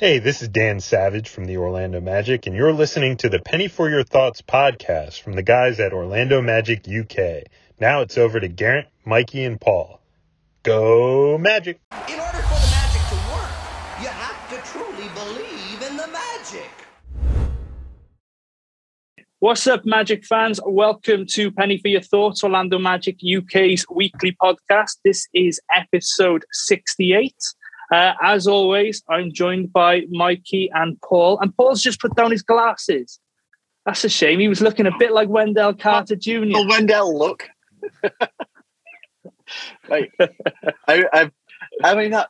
Hey, this is Dan Savage from the Orlando Magic, and you're listening to the Penny for Your Thoughts podcast from the guys at Orlando Magic UK. Now it's over to Garrett, Mikey, and Paul. Go Magic! In order for the magic to work, you have to truly believe in the magic. What's up, Magic fans? Welcome to Penny for Your Thoughts, Orlando Magic UK's weekly podcast. This is episode 68. Uh, as always, I'm joined by Mikey and Paul, and Paul's just put down his glasses. That's a shame. He was looking a bit like Wendell Carter Jr. Oh, Wendell, look. like, I, I, I mean that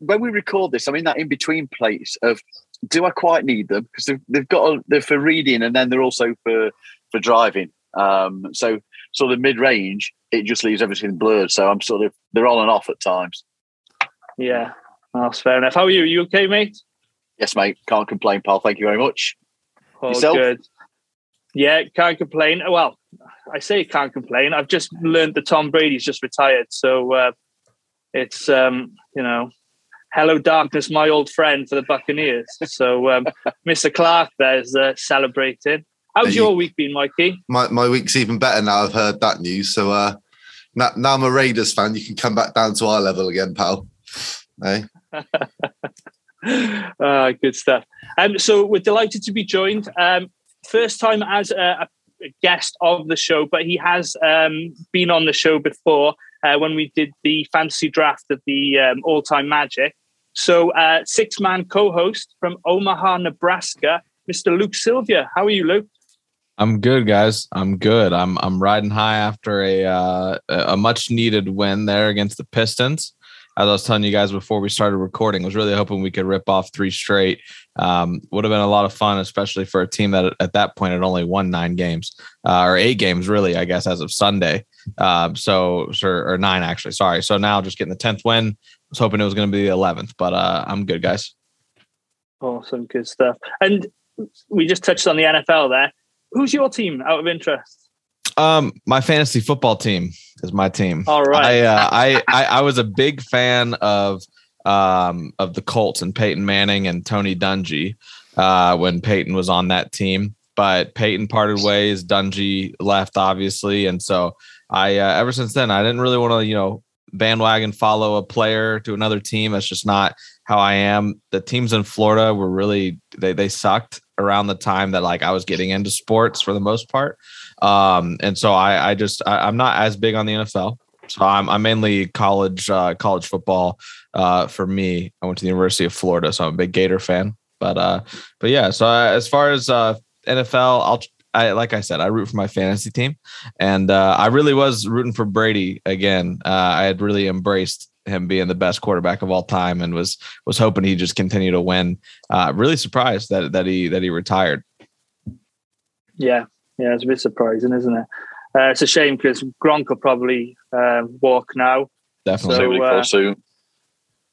when we record this, I mean that in between place of do I quite need them because they've, they've got a, they're for reading and then they're also for for driving. Um, so sort of mid range, it just leaves everything blurred. So I'm sort of they're on and off at times. Yeah, that's fair enough. How are you? You okay, mate? Yes, mate. Can't complain, pal. Thank you very much. Oh, Yourself? good. Yeah, can't complain. Well, I say can't complain. I've just learned that Tom Brady's just retired, so uh, it's um, you know, hello darkness, my old friend for the Buccaneers. So um, Mr. Clark there's uh, celebrating. How's you- your week been, Mikey? my, my week's even better now I've heard that news. So uh now, now I'm a Raiders fan. You can come back down to our level again, pal. Hey, uh, good stuff. Um, so we're delighted to be joined. Um, first time as a, a guest of the show, but he has um, been on the show before uh, when we did the fantasy draft of the um, All Time Magic. So uh, six man co-host from Omaha, Nebraska, Mr. Luke Sylvia. How are you, Luke? I'm good, guys. I'm good. I'm I'm riding high after a uh, a much needed win there against the Pistons. As I was telling you guys before we started recording, I was really hoping we could rip off three straight. Um, would have been a lot of fun, especially for a team that at that point had only won nine games uh, or eight games, really, I guess, as of Sunday. Um, so, or, or nine actually. Sorry. So now just getting the tenth win. I was hoping it was going to be the eleventh, but uh, I'm good, guys. Awesome, good stuff. And we just touched on the NFL there. Who's your team out of interest? Um, my fantasy football team is my team. All right. I, uh, I, I I was a big fan of um of the Colts and Peyton Manning and Tony Dungy uh when Peyton was on that team. But Peyton parted ways, Dungy left, obviously, and so I uh, ever since then I didn't really want to you know bandwagon follow a player to another team. That's just not how I am. The teams in Florida were really they they sucked around the time that like I was getting into sports for the most part. Um, and so I, I just I, I'm not as big on the NFL. So I'm I'm mainly college uh, college football uh, for me. I went to the University of Florida, so I'm a big Gator fan. But uh, but yeah. So uh, as far as uh, NFL, I'll I like I said, I root for my fantasy team, and uh, I really was rooting for Brady again. Uh, I had really embraced him being the best quarterback of all time, and was was hoping he just continue to win. Uh, really surprised that that he that he retired. Yeah, yeah, it's a bit surprising, isn't it? Uh, it's a shame because Gronk will probably uh, walk now. Definitely. So, uh, soon.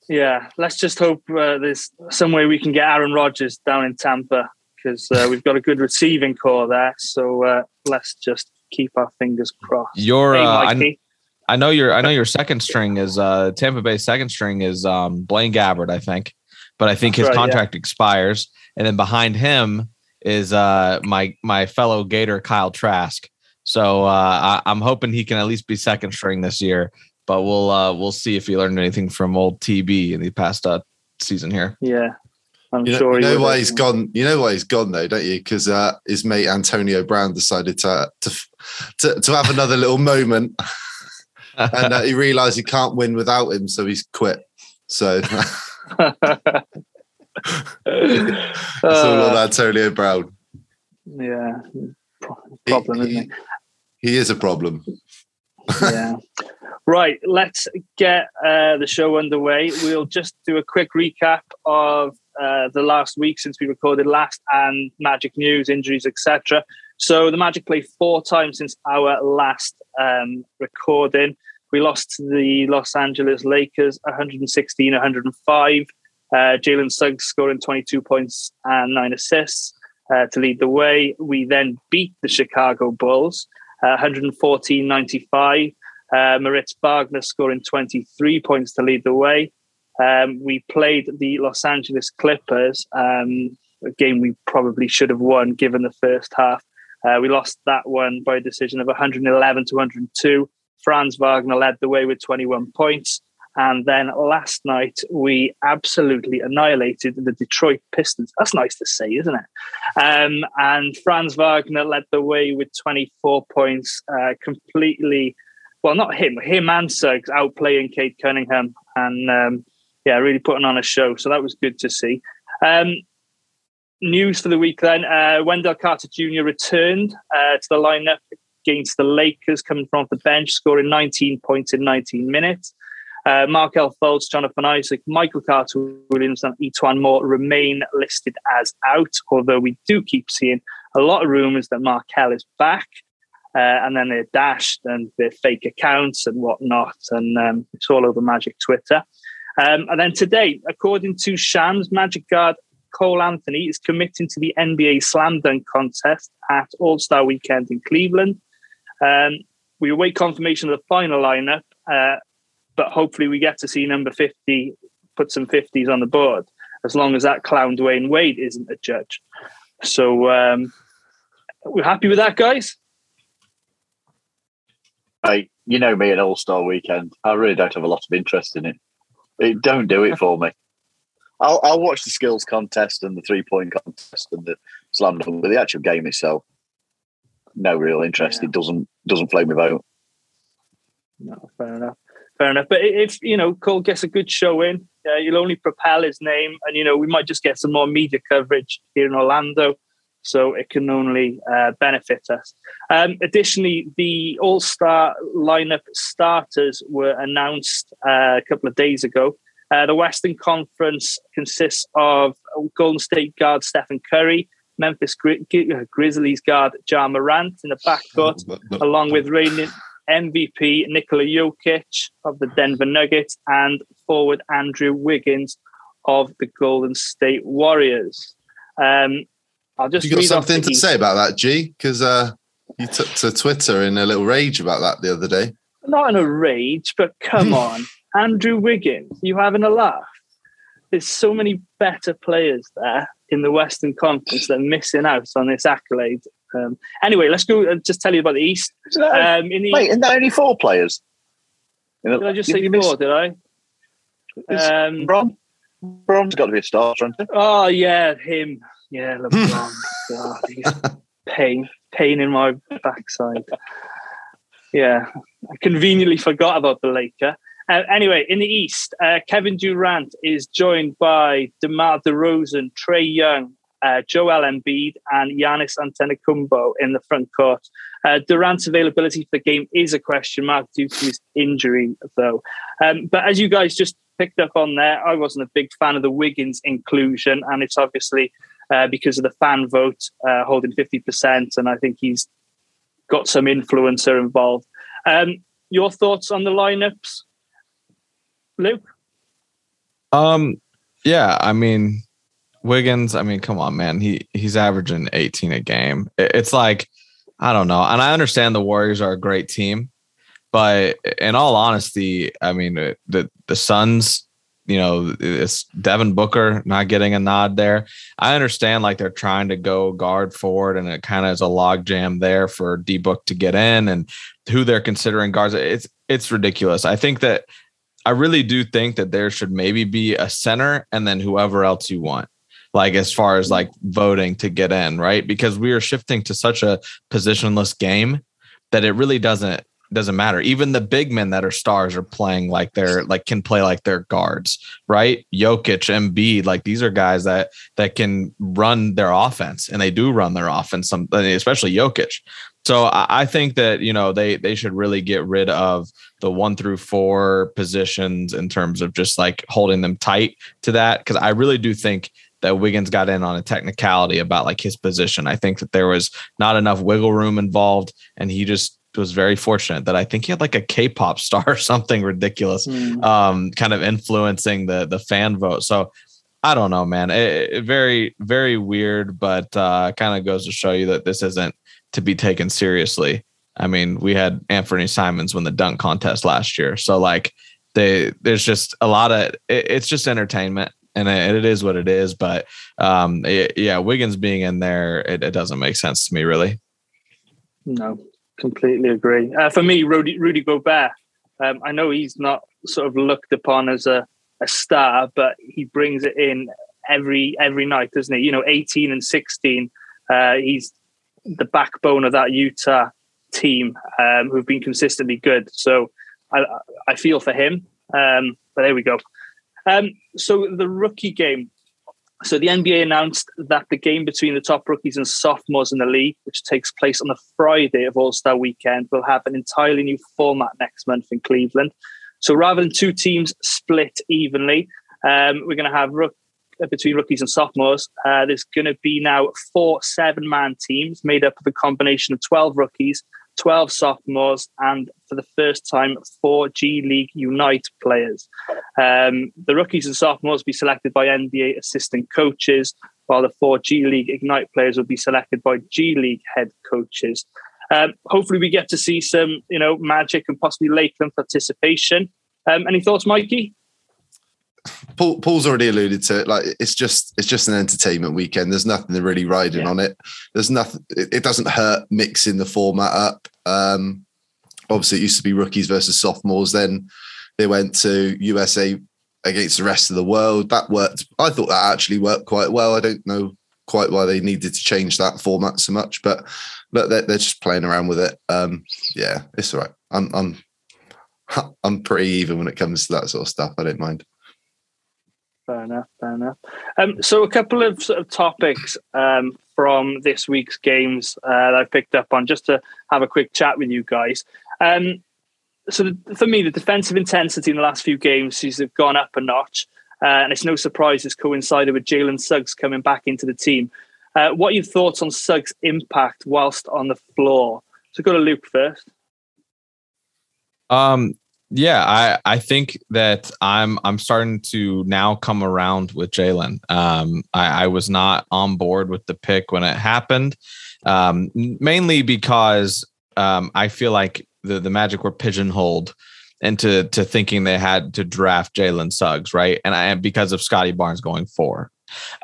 Yeah, let's just hope uh, there's some way we can get Aaron Rodgers down in Tampa because uh, we've got a good receiving corps there. So uh, let's just keep our fingers crossed. Your Hey, uh, I, Mikey. I know your I know your second string is uh Tampa Bay second string is um Blaine Gabbert, I think. But I think That's his right, yeah. contract expires. And then behind him is uh my my fellow Gator Kyle Trask. So uh I, I'm hoping he can at least be second string this year. But we'll uh we'll see if he learned anything from old TB in the past uh season here. yeah, I'm you know, sure you know will. why he's gone. You know why he's gone though, don't you? Because uh, his mate Antonio Brown decided to to to, to have another little moment, and uh, he realised he can't win without him, so he's quit. So it's all on Uh, Antonio Brown. yeah, problem, he, isn't it? he is a problem. yeah. Right, let's get uh, the show underway. We'll just do a quick recap of uh, the last week since we recorded last and Magic news, injuries, etc. So the Magic played four times since our last um, recording. We lost to the Los Angeles Lakers 116 105. Uh, Jalen Suggs scoring 22 points and nine assists uh, to lead the way. We then beat the Chicago Bulls uh, 114 95. Uh, Moritz Wagner scoring 23 points to lead the way. Um, we played the Los Angeles Clippers, um, a game we probably should have won given the first half. Uh, we lost that one by a decision of 111 to 102. Franz Wagner led the way with 21 points. And then last night, we absolutely annihilated the Detroit Pistons. That's nice to say, isn't it? Um, and Franz Wagner led the way with 24 points, uh, completely, well, not him, him and Suggs outplaying Cade Cunningham. And um, yeah, really putting on a show. So that was good to see. Um, news for the week then uh, Wendell Carter Jr. returned uh, to the lineup against the Lakers, coming from the bench, scoring 19 points in 19 minutes. Uh, Markelle Fultz, Jonathan Isaac, Michael Carter Williams, and E'Twaun Moore remain listed as out, although we do keep seeing a lot of rumors that Markelle is back. Uh, and then they're dashed and they're fake accounts and whatnot. And um, it's all over Magic Twitter. Um, and then today, according to Shams, Magic guard Cole Anthony is committing to the NBA Slam Dunk contest at All Star Weekend in Cleveland. Um, we await confirmation of the final lineup, uh, but hopefully we get to see number 50 put some 50s on the board, as long as that clown Dwyane Wade isn't a judge. So um, we're happy with that, guys. Hey, you know me, an All Star Weekend. I really don't have a lot of interest in it. it don't do it for me. I'll, I'll watch the skills contest and the three point contest and the slam dunk, but the actual game itself, no real interest. Yeah. It doesn't doesn't float me boat. No, fair enough. Fair enough. But if you know Cole gets a good show in, uh, you'll only propel his name, and you know we might just get some more media coverage here in Orlando. So it can only uh, benefit us. Um, additionally, the All Star lineup starters were announced uh, a couple of days ago. Uh, the Western Conference consists of Golden State guard Stephen Curry, Memphis Gri- Grizzlies guard Ja Morant in the backcourt, along with reigning MVP Nikola Jokic of the Denver Nuggets and forward Andrew Wiggins of the Golden State Warriors. Um, I'll just you got something to say about that, G? Because uh, you took to Twitter in a little rage about that the other day. Not in a rage, but come on. Andrew Wiggins, you having a laugh? There's so many better players there in the Western Conference that are missing out on this accolade. Um, anyway, let's go and just tell you about the East. Um, in the, wait, isn't that only four players? Did I just say four, missed? did I? Um, Bron? Bron's got to be a star, hasn't he? Oh, yeah, him. Yeah, LeBron. God, he's pain, pain in my backside. Yeah, I conveniently forgot about the Laker. Uh, anyway, in the East, uh, Kevin Durant is joined by DeMar DeRozan, Trae Young, uh, Joel Embiid, and Giannis Antetokounmpo in the front court. Uh, Durant's availability for the game is a question mark due to his injury, though. Um, but as you guys just picked up on there, I wasn't a big fan of the Wiggins inclusion, and it's obviously uh, because of the fan vote uh, holding 50%, and I think he's got some influencer involved. Um, your thoughts on the lineups? Luke? Um, yeah, I mean, Wiggins. I mean, come on, man. He he's averaging 18 a game. It's like I don't know, and I understand the Warriors are a great team, but in all honesty, I mean, the the Suns. You know, it's Devin Booker not getting a nod there. I understand like they're trying to go guard forward, and it kind of is a logjam there for D Book to get in, and who they're considering guards. It's it's ridiculous. I think that I really do think that there should maybe be a center and then whoever else you want. Like as far as like voting to get in, right? Because we are shifting to such a positionless game that it really doesn't doesn't matter. Even the big men that are stars are playing like they're like can play like they're guards, right? Jokic, Embiid, like these are guys that that can run their offense, and they do run their offense. Some, especially Jokic. So I think that you know they they should really get rid of the one through four positions in terms of just like holding them tight to that because I really do think that Wiggins got in on a technicality about like his position. I think that there was not enough wiggle room involved, and he just was very fortunate that I think he had like a K-pop star or something ridiculous, mm. um, kind of influencing the the fan vote. So I don't know, man. It, it very very weird, but uh, kind of goes to show you that this isn't to be taken seriously. I mean, we had Anthony Simons win the dunk contest last year. So like they there's just a lot of it, it's just entertainment and it, is what it is. But um, it, yeah, Wiggins being in there, it, it, doesn't make sense to me really. No, completely agree. Uh, for me, Rudy, Rudy Gobert, um, I know he's not sort of looked upon as a, a star, but he brings it in every every night, doesn't he? You know, 18 and 16. Uh, he's the backbone of that Utah team um, who've been consistently good. So I, I feel for him. Um, but there we go. Um, so the rookie game. So the NBA announced that the game between the top rookies and sophomores in the league, which takes place on the Friday of All Star Weekend, will have an entirely new format next month in Cleveland. So rather than two teams split evenly, um, we're going to have rook- between rookies and sophomores. Uh, there's going to be now four seven man teams made up of a combination of 12 rookies 12 sophomores, and for the first time, four G League Ignite players. Um, the rookies and sophomores will be selected by NBA assistant coaches, while the four G League Ignite players will be selected by G League head coaches. Um, hopefully, we get to see some, you know, magic and possibly Lakeland participation. Um, any thoughts, Mikey? Paul, Paul's already alluded to it. Like it's just it's just an entertainment weekend. There's nothing really riding yeah. on it. There's nothing. It, it, doesn't hurt mixing the format up. Um, obviously, it used to be rookies versus sophomores. Then they went to USA against the rest of the world. That worked. I thought that actually worked quite well. I don't know quite why they needed to change that format so much, but but they're, they're just playing around with it. Um, yeah, it's all right. I'm I'm I'm pretty even when it comes to that sort of stuff. I don't mind. Fair enough. Fair enough. Um, so a couple of sort of topics um, from this week's games uh, that I picked up on, just to have a quick chat with you guys. Um, so the, for me, the defensive intensity in the last few games has gone up a notch, uh, and it's no surprise it's coincided with Jalen Suggs coming back into the team. Uh, what are your thoughts on Suggs' impact whilst on the floor? So go to Luke first. Um, yeah, I I think that I'm I'm starting to now come around with Jalen. Um, I, I was not on board with the pick when it happened, um, mainly because um, I feel like the the Magic were pigeonholed into to thinking they had to draft Jalen Suggs, right? And I because of Scottie Barnes going four.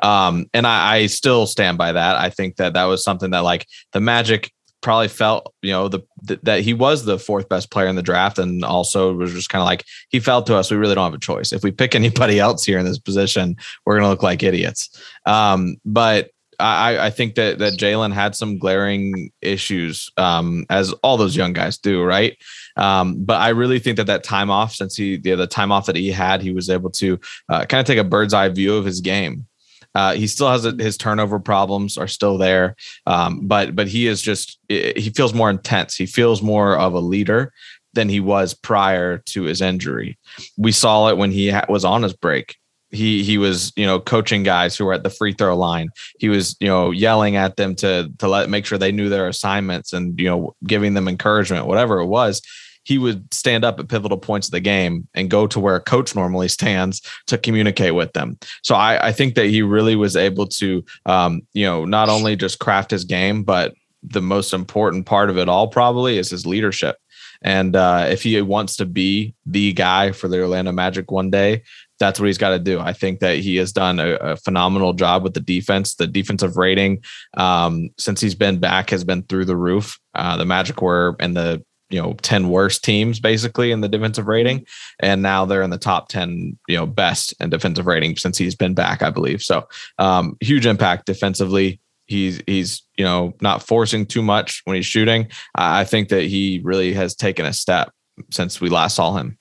Um, and I, I still stand by that. I think that that was something that like the Magic probably felt you know the, that he was the fourth best player in the draft and also was just kind of like he felt to us we really don't have a choice. If we pick anybody else here in this position we're going to look like idiots. Um, but I, I think that that Jalen had some glaring issues, um, as all those young guys do, right? Um, but I really think that that time off, since he the, the time off that he had, he was able to uh, kind of take a bird's eye view of his game uh, he still has a, his turnover problems are still there, um, but but he is just he feels more intense. He feels more of a leader than he was prior to his injury. We saw it when he ha- was on his break. He he was you know coaching guys who were at the free throw line. He was you know yelling at them to to let make sure they knew their assignments and you know giving them encouragement, whatever it was he would stand up at pivotal points of the game and go to where a coach normally stands to communicate with them. So I, I think that he really was able to, um, you know, not only just craft his game, but the most important part of it all probably is his leadership. And uh, if he wants to be the guy for the Orlando Magic one day, that's what he's got to do. I think that he has done a, a phenomenal job with the defense. The defensive rating um, since he's been back has been through the roof. Uh, the Magic were in the you know 10 worst teams basically in the defensive rating. And now they're in the top 10 you know best in defensive rating since he's been back i believe. So um, huge impact defensively. He's he's you know not forcing too much when he's shooting. I think that he really has taken a step since we last saw him.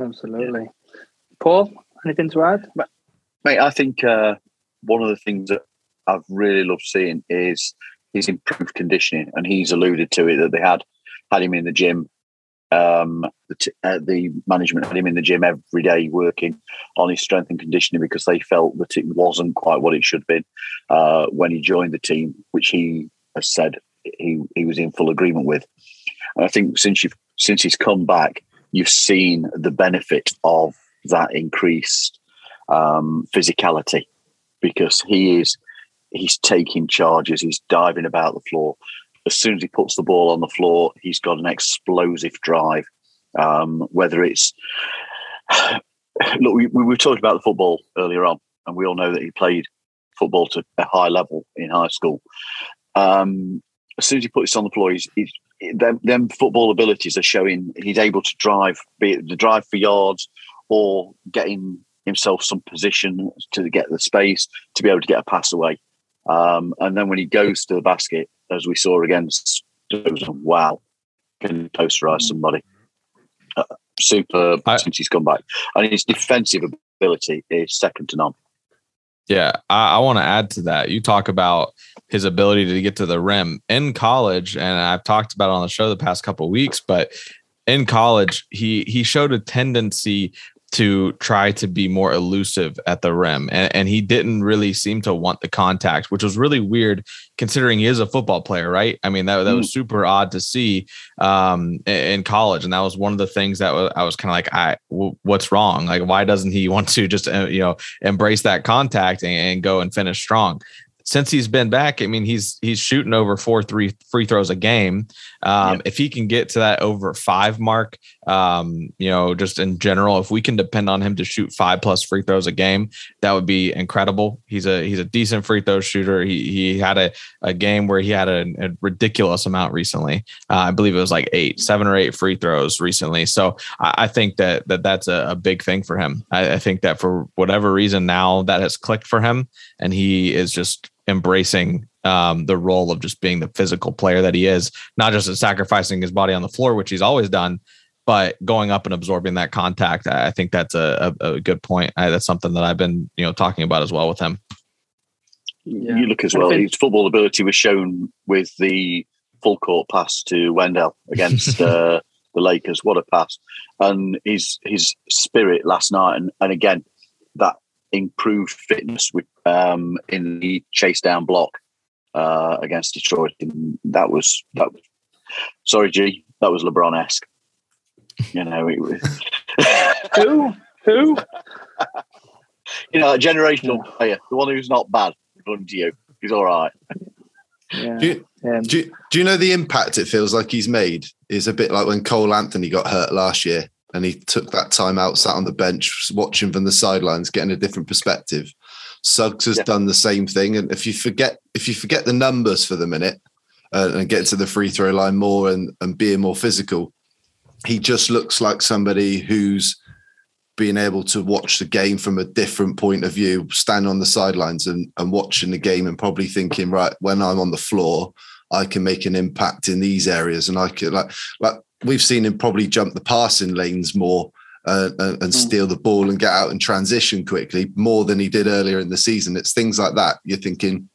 Absolutely. Paul anything to add? Mate i think uh, one of the things that i've really loved seeing is his improved conditioning and he's alluded to it that they had had him in the gym. Um, the, t- uh, the management had him in the gym every day working on his strength and conditioning because they felt that it wasn't quite what it should have been uh, when he joined the team, which he has said he, he was in full agreement with. And I think since you've since he's come back, you've seen the benefit of that increased um, physicality because he is he's taking charges, he's diving about the floor, as soon as he puts the ball on the floor, he's got an explosive drive. Um, whether it's look, we, we were talking about the football earlier on, and we all know that he played football to a high level in high school. Um, as soon as he puts on the floor, he's, he's them, them football abilities are showing he's able to drive, be it the drive for yards or getting himself some position to get the space to be able to get a pass away. Um, and then when he goes to the basket, as we saw against, wow, can posterize somebody. Uh, superb I, since he's come back. And his defensive ability is second to none. Yeah, I, I want to add to that. You talk about his ability to get to the rim in college, and I've talked about it on the show the past couple weeks, but in college, he he showed a tendency to try to be more elusive at the rim. And, and, he didn't really seem to want the contact, which was really weird considering he is a football player, right? I mean, that, that was mm. super odd to see um, in college. And that was one of the things that I was kind of like, I, w- what's wrong? Like, why doesn't he want to just, uh, you know, embrace that contact and, and go and finish strong? Since he's been back, I mean, he's he's shooting over four three free throws a game. Um, yep. If he can get to that over five mark, um, you know, just in general, if we can depend on him to shoot five plus free throws a game, that would be incredible. He's a he's a decent free throw shooter. He he had a, a game where he had a, a ridiculous amount recently. Uh, I believe it was like eight, seven or eight free throws recently. So I, I think that that that's a, a big thing for him. I, I think that for whatever reason now that has clicked for him, and he is just embracing um, the role of just being the physical player that he is, not just sacrificing his body on the floor, which he's always done, but going up and absorbing that contact. I think that's a, a, a good point. I, that's something that I've been, you know, talking about as well with him. Yeah. You look as well. His football ability was shown with the full court pass to Wendell against uh, the Lakers. What a pass! And his his spirit last night, and, and again that improved fitness with, um, in the chase down block uh, against Detroit. And that was that. Was, sorry, G, that was LeBron esque. You know, it was who who. you know, a generational player, the one who's not bad, according to you, he's all right. Yeah. Do, you, um, do, you, do you know the impact it feels like he's made? Is a bit like when Cole Anthony got hurt last year and he took that time out, sat on the bench, watching from the sidelines, getting a different perspective. Suggs has yeah. done the same thing, and if you forget if you forget the numbers for the minute uh, and get to the free throw line more and and being more physical, he just looks like somebody who's being able to watch the game from a different point of view, stand on the sidelines and, and watching the game and probably thinking, right, when I'm on the floor, I can make an impact in these areas. And I could like like we've seen him probably jump the passing lanes more uh, and, and mm. steal the ball and get out and transition quickly more than he did earlier in the season. It's things like that. You're thinking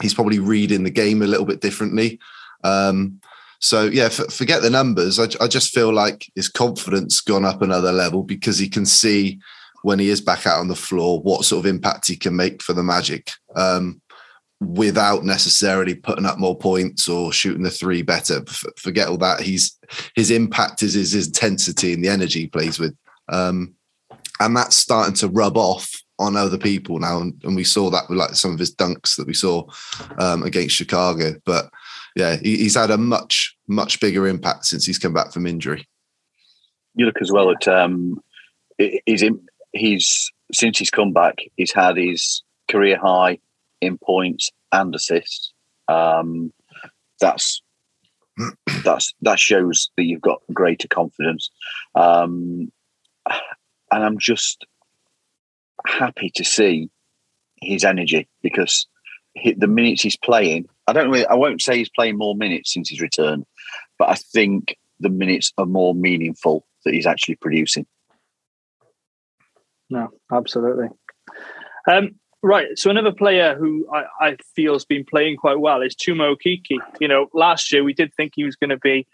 he's probably reading the game a little bit differently. Um, so yeah, f- forget the numbers. I, I, just feel like his confidence gone up another level because he can see when he is back out on the floor what sort of impact he can make for the Magic. Um, without necessarily putting up more points or shooting the three better. Forget all that. He's his impact is his intensity and the energy he plays with, um, and that's starting to rub off on other people now. And, and, we saw that with like some of his dunks that we saw um, against Chicago. But yeah, he, he's had a much much bigger impact since he's come back from injury. You look as well at um, he's in, he's since he's come back, he's had his career high in points and assists. Um, that's that's that shows that you've got greater confidence. Um, and I'm just happy to see his energy because he, the minutes he's playing, I don't really, I won't say he's playing more minutes since his return, but I think the minutes are more meaningful that he's actually producing. No, absolutely. Um, Right. So another player who I, I feel has been playing quite well is Chuma Okeke. You know, last year we did think he was going to be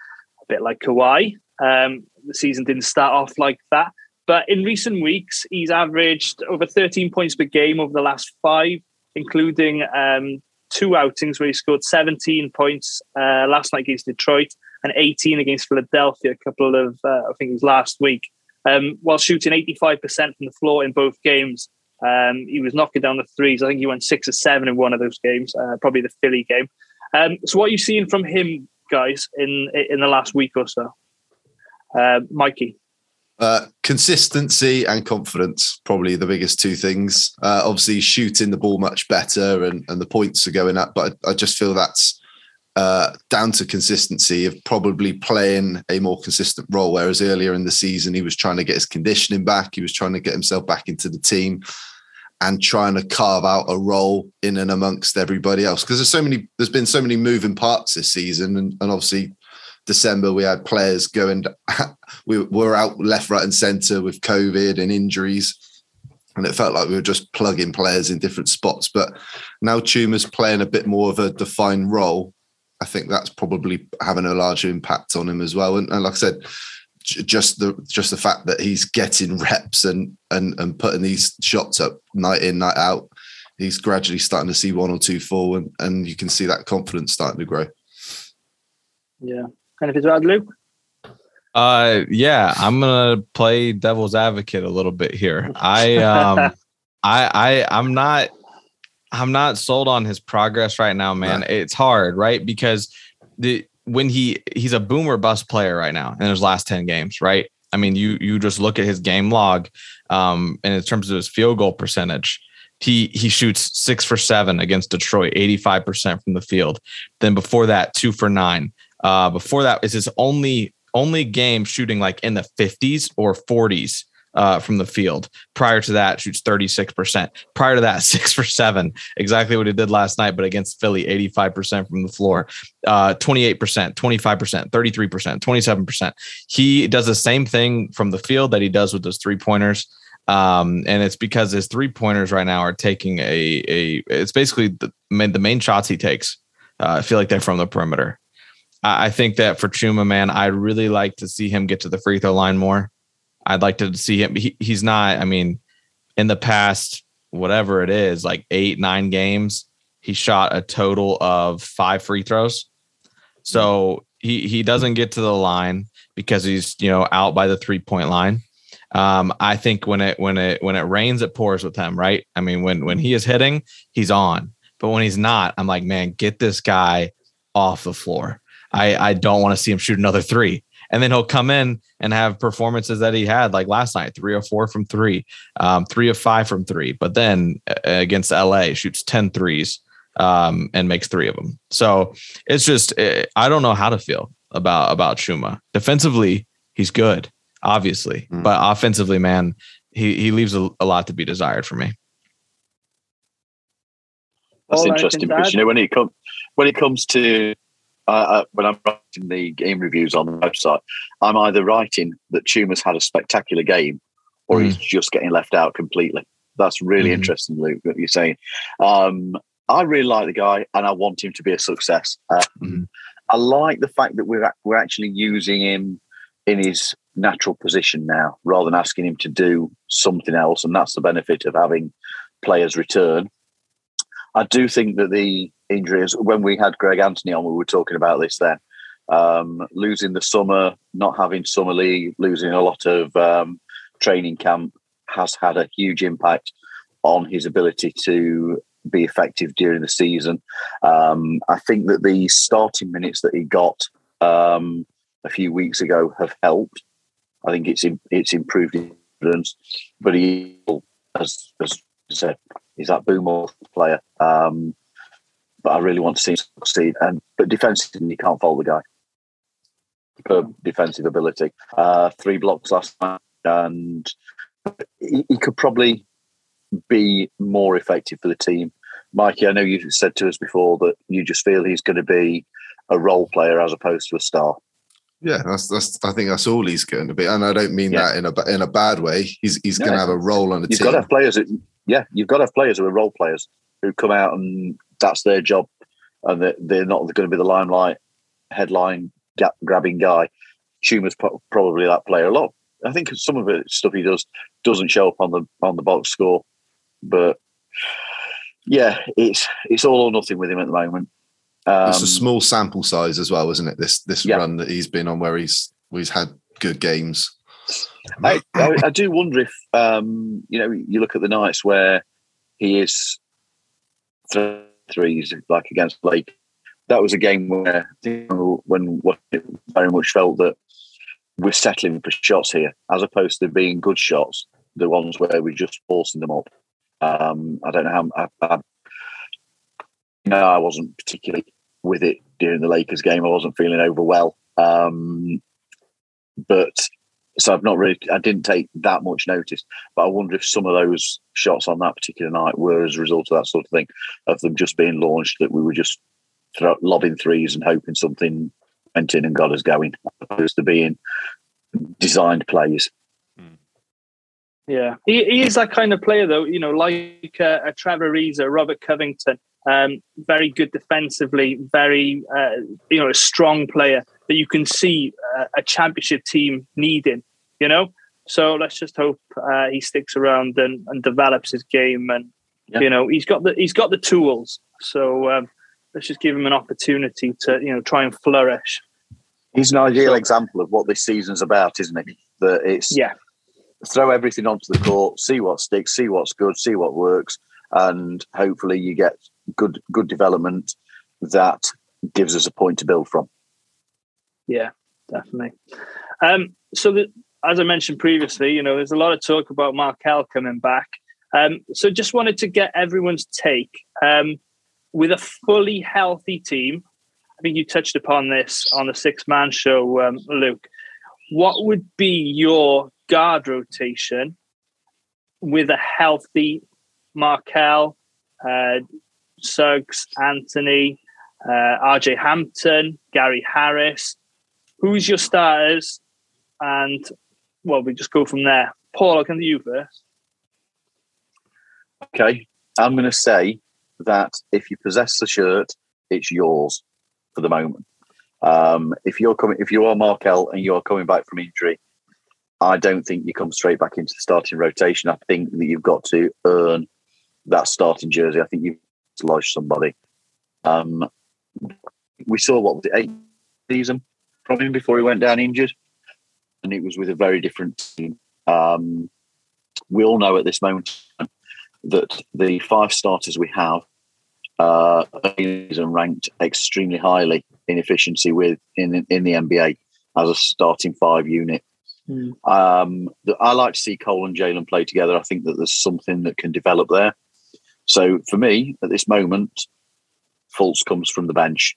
a bit like Kawhi. Um, the season didn't start off like that. But in recent weeks, he's averaged over 13 points per game over the last five, including um, two outings where he scored 17 points uh, last night against Detroit and 18 against Philadelphia, a couple of, uh, I think it was last week, um, while shooting 85% from the floor in both games. Um, he was knocking down the threes. I think he went six or seven in one of those games, uh, probably the Philly game. Um, so, what are you seeing from him, guys, in in the last week or so? Uh, Mikey. Uh, consistency and confidence, probably the biggest two things. Uh, obviously, shooting the ball much better and, and the points are going up, but I, I just feel that's uh, down to consistency of probably playing a more consistent role. Whereas earlier in the season, he was trying to get his conditioning back, he was trying to get himself back into the team and trying to carve out a role in and amongst everybody else. Because there's so many, there's been so many moving parts this season, and, and obviously December we had players going we were out left right and center with covid and injuries and it felt like we were just plugging players in different spots but now Chuma's playing a bit more of a defined role I think that's probably having a larger impact on him as well and, and like I said just the just the fact that he's getting reps and and and putting these shots up night in night out he's gradually starting to see one or two fall and, and you can see that confidence starting to grow yeah Anything to add, Luke? Uh, yeah, I'm gonna play devil's advocate a little bit here. I um, I I I'm not I'm not sold on his progress right now, man. Right. It's hard, right? Because the when he he's a boomer bust player right now in his last 10 games, right? I mean, you you just look at his game log, um, and in terms of his field goal percentage, he he shoots six for seven against Detroit, 85% from the field. Then before that, two for nine. Uh, before that is his only only game shooting like in the 50s or 40s uh, from the field. Prior to that, shoots 36%. Prior to that, six for seven, exactly what he did last night, but against Philly, 85% from the floor, uh, 28%, 25%, 33%, 27%. He does the same thing from the field that he does with those three pointers. Um, and it's because his three pointers right now are taking a, a it's basically the, the main shots he takes. Uh, I feel like they're from the perimeter. I think that for Chuma, man, I'd really like to see him get to the free throw line more. I'd like to see him. He, he's not, I mean, in the past, whatever it is, like eight, nine games, he shot a total of five free throws. So he, he doesn't get to the line because he's, you know, out by the three point line. Um, I think when it, when it, when it rains, it pours with him, right? I mean, when, when he is hitting, he's on, but when he's not, I'm like, man, get this guy off the floor. I, I don't want to see him shoot another three. And then he'll come in and have performances that he had like last night, three or four from three, um, three of five from three. But then uh, against LA, shoots 10 threes um, and makes three of them. So it's just, uh, I don't know how to feel about, about Chuma. Defensively, he's good, obviously. Mm. But offensively, man, he, he leaves a, a lot to be desired for me. That's All interesting because you know when it comes when it comes to uh, when I'm writing the game reviews on the website, I'm either writing that Chuma's had a spectacular game or mm. he's just getting left out completely. That's really mm. interesting, Luke, what you're saying. Um, I really like the guy and I want him to be a success. Um, mm. I like the fact that we're, we're actually using him in his natural position now rather than asking him to do something else. And that's the benefit of having players return. I do think that the injuries. When we had Greg Anthony on, we were talking about this then. Um, losing the summer, not having summer league, losing a lot of um, training camp has had a huge impact on his ability to be effective during the season. Um, I think that the starting minutes that he got um, a few weeks ago have helped. I think it's it's improved his but he, as as I said, is that boomer player. Um, but I really want to see him succeed. And but defensively, you can't fault the guy. Superb defensive ability. Uh, three blocks last night, and he, he, could probably be more effective for the team. Mikey, I know you said to us before that you just feel he's going to be a role player as opposed to a star. Yeah, that's that's. I think that's all he's going to be, and I don't mean yeah. that in a in a bad way. He's he's going to have a role on the you've team. You've got to have players. That, yeah, you've got to have players who are role players who come out and that's their job, and they're not going to be the limelight headline grabbing guy. Chuma's probably that player a lot. I think some of the stuff he does doesn't show up on the on the box score, but yeah, it's it's all or nothing with him at the moment. Um, it's a small sample size as well, isn't it? This this yeah. run that he's been on, where he's where he's had good games. I, I, I do wonder if um, you know you look at the nights where he is threes like against Blake. That was a game where when what very much felt that we're settling for shots here, as opposed to being good shots, the ones where we're just forcing them up. Um, I don't know how. I, I, no, I wasn't particularly with it during the Lakers game. I wasn't feeling over well, um, but so I've not really. I didn't take that much notice. But I wonder if some of those shots on that particular night were as a result of that sort of thing, of them just being launched. That we were just throw, lobbing threes and hoping something went in and got us going, opposed to being designed plays. Yeah, he, he is that kind of player, though. You know, like uh, a Trevor Ariza, Robert Covington, um, very good defensively, very uh, you know a strong player that you can see uh, a championship team needing. You know, so let's just hope uh, he sticks around and, and develops his game, and yeah. you know he's got the he's got the tools. So um, let's just give him an opportunity to you know try and flourish. He's an ideal so, example of what this season's about, isn't he? That it's yeah, throw everything onto the court, see what sticks, see what's good, see what works, and hopefully you get good good development that gives us a point to build from. Yeah, definitely. Um, so the, as I mentioned previously, you know, there's a lot of talk about Markelle coming back. Um, so just wanted to get everyone's take. Um, with a fully healthy team, I think you touched upon this on the six man show, um, Luke. What would be your guard rotation with a healthy Markelle, uh, Suggs, Anthony, uh, RJ Hampton, Gary Harris? Who's your starters? And well, we just go from there. Paul, come to you first. Okay. I'm going to say that if you possess the shirt, it's yours for the moment. Um, if you're coming, if you are Markelle and you're coming back from injury, I don't think you come straight back into the starting rotation. I think that you've got to earn that starting jersey. I think you've lodged somebody. Um, we saw what was it, eight season from him before he went down injured, and it was with a very different team. Um, we all know at this moment that the five starters we have uh, and ranked extremely highly in efficiency with in in the NBA as a starting five unit. Mm. Um, I like to see Cole and Jalen play together. I think that there's something that can develop there. So for me, at this moment, Fultz comes from the bench.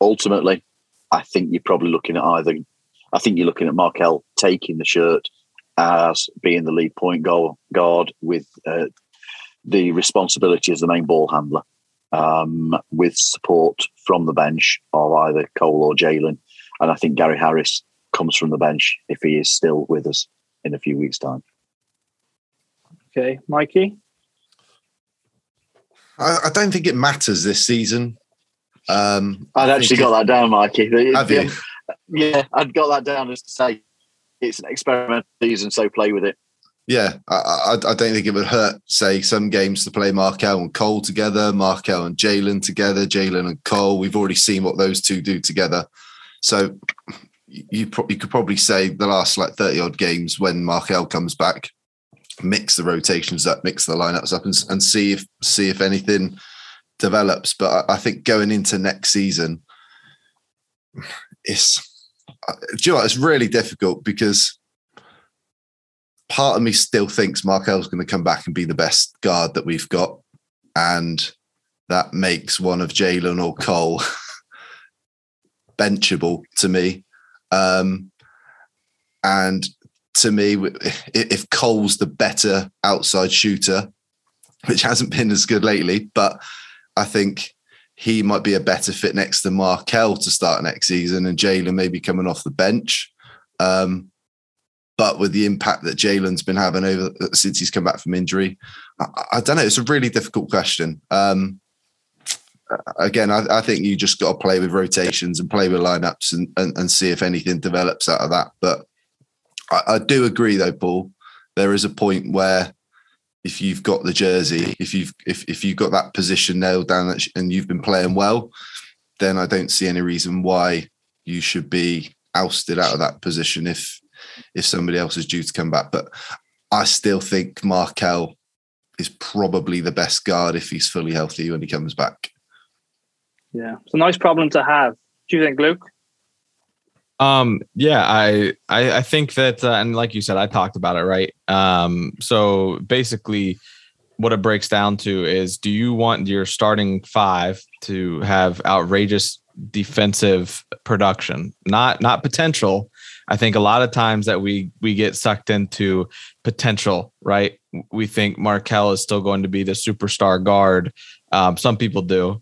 Ultimately, I think you're probably looking at either. I think you're looking at Markelle taking the shirt as being the lead point goal guard with uh, the responsibility as the main ball handler um, with support from the bench of either Cole or Jalen. And I think Gary Harris comes from the bench if he is still with us in a few weeks' time. Okay, Mikey? I, I don't think it matters this season. Um, I'd actually got that down, Mikey. Have you? Yeah, I'd got that down as to say it's an experimental season, so play with it yeah, I, I, I, don't think it would hurt, say, some games to play Markelle and Cole together, Markelle and Jalen together, Jalen and Cole. We've already seen what those two do together. So you, pro- you could probably say the last like 30 odd games when Markelle comes back, mix the rotations up, mix the lineups up and, and see if see if anything develops. But I, I think going into next season, it's, uh, you know, it's really difficult because part of me still thinks Markelle's going to come back and be the best guard that we've got. And that makes one of Jalen or Cole benchable to me. Um, and to me, if Cole's the better outside shooter, which hasn't been as good lately, but I think he might be a better fit next to Markelle to start next season, and Jalen maybe coming off the bench. Um, but with the impact that Jalen's been having over since he's come back from injury, I, I don't know. It's a really difficult question. Um, again, I, I, think you just got to play with rotations and play with lineups and, and, and see if anything develops out of that. But I, I, do agree, though, Paul. There is a point where if you've got the jersey, if you've if if you've got that position nailed down and you've been playing well, then I don't see any reason why you should be ousted out of that position if if somebody else is due to come back. But I still think Markelle is probably the best guard if he's fully healthy when he comes back. Yeah, it's a nice problem to have. Do you think, Luke? Um, yeah, I, I, I think that, uh, and like you said, I talked about it, right? Um, so basically, what it breaks down to is do you want your starting five to have outrageous defensive production? Not not potential. I think a lot of times that we we get sucked into potential right? We think markelle is still going to be the superstar guard. Um, some people do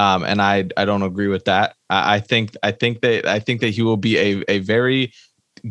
um, and i i don't agree with that I, I think i think that i think that he will be a, a very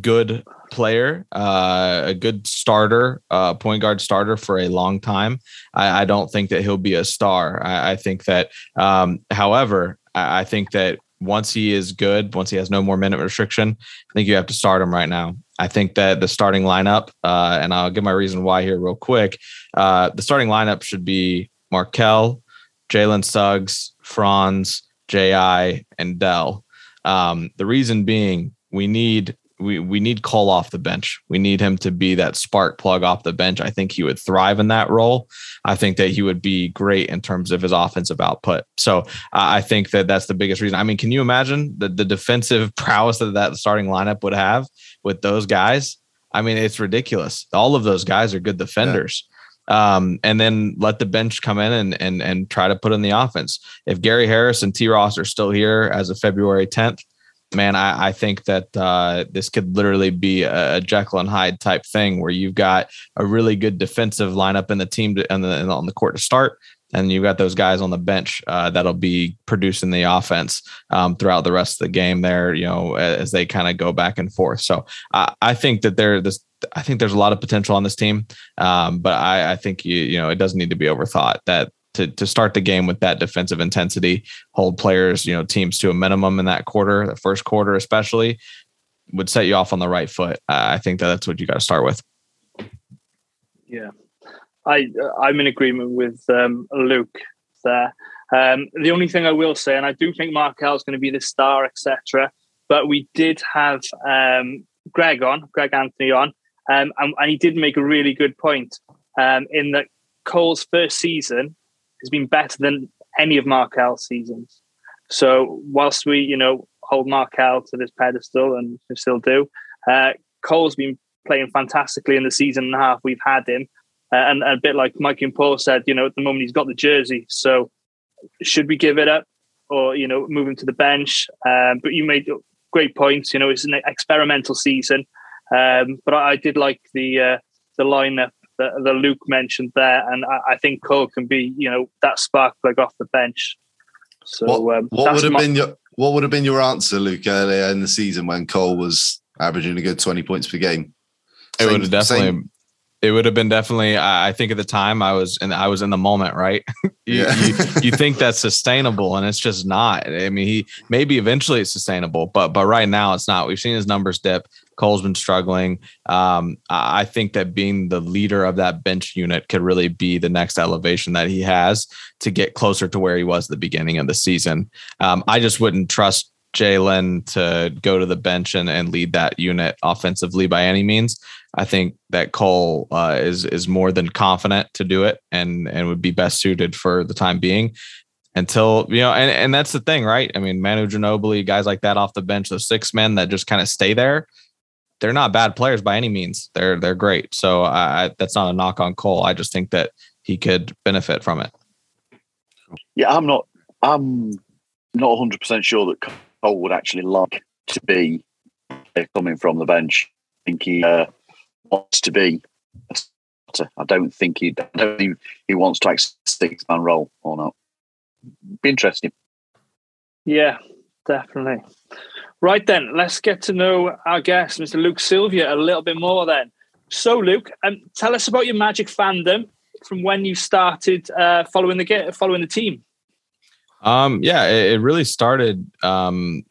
good player, uh, a good starter, uh, point guard starter for a long time. I, I don't think that he'll be a star. I, I think that, um, however, I, think that once he is good, once he has no more minute restriction, I think you have to start him right now. I think that the starting lineup, uh, and I'll give my reason why here real quick. Uh, the starting lineup should be Markelle, Jalen Suggs, Franz, J.I., and Dell. Um, the reason being, we need we we need Cole off the bench. We need him to be that spark plug off the bench. I think he would thrive in that role. I think that he would be great in terms of his offensive output. So uh, I think that that's the biggest reason. I mean, can you imagine the the defensive prowess that that starting lineup would have with those guys? I mean, it's ridiculous. All of those guys are good defenders. Yeah. Um, and then let the bench come in and and and try to put in the offense. If Gary Harris and T. Ross are still here as of February 10th, man, I, I think that uh, this could literally be a, a, Jekyll and Hyde type thing where you've got a really good defensive lineup in the team to, and on the court to start. And you've got those guys on the bench uh, that'll be producing the offense um, throughout the rest of the game. There, you know, as they kind of go back and forth. So uh, I think that there, this, I think there's a lot of potential on this team, um, but I, I think you, you know, it doesn't need to be overthought. That to to start the game with that defensive intensity, hold players, you know, teams to a minimum in that quarter, the first quarter especially, would set you off on the right foot. Uh, I think that that's what you got to start with. Yeah, I I'm in agreement with um, Luke there. Um, the only thing I will say, and I do think Markelle is going to be the star, etc. But we did have um, Greg on, Greg Anthony on, um, and, and, he did make a really good point um, in that Cole's first season has been better than any of Markelle's seasons. So whilst we, you know, hold Markelle to this pedestal and we still do, uh, Cole's been playing fantastically in the season and a half we've had him. Uh, and, and, a bit like Mike and Paul said, you know, at the moment he's got the jersey. So should we give it up or, you know, move him to the bench? Um, but you made great points. You know, it's an experimental season. Um, but I, I, did like the uh, the lineup that, that Luke mentioned there, and I, I, think Cole can be, you know, that spark plug off the bench. So what, um, what would have my- been your what would have been your answer, Luke, earlier in the season when Cole was averaging a good twenty points per game? It would have definitely. Same. It would have been definitely. I think at the time I was and I was in the moment, right? you, yeah. you, you think that's sustainable, and it's just not. I mean, he maybe eventually it's sustainable, but but right now it's not. We've seen his numbers dip. Cole's been struggling. Um, I think that being the leader of that bench unit could really be the next elevation that he has to get closer to where he was at the beginning of the season. Um, I just wouldn't trust Jalen to go to the bench and, and lead that unit offensively by any means. I think that Cole uh, is is more than confident to do it and and would be best suited for the time being until you know and, and that's the thing right i mean manu ginobili guys like that off the bench those six men that just kind of stay there they're not bad players by any means. They're they're great. So I, that's not a knock on Cole. I just think that he could benefit from it. Yeah, I'm not. I'm not 100 percent sure that Cole would actually like to be coming from the bench. I think he uh, wants to be. a starter. I don't think he. I don't think he wants to accept six man role or not. Be interesting. Yeah, definitely. Right then, let's get to know our guest, Mr. Luke Sylvia, a little bit more then. So, Luke, um, tell us about your Magic fandom from when you started uh, following the following the team. Um, yeah, it, it really started um,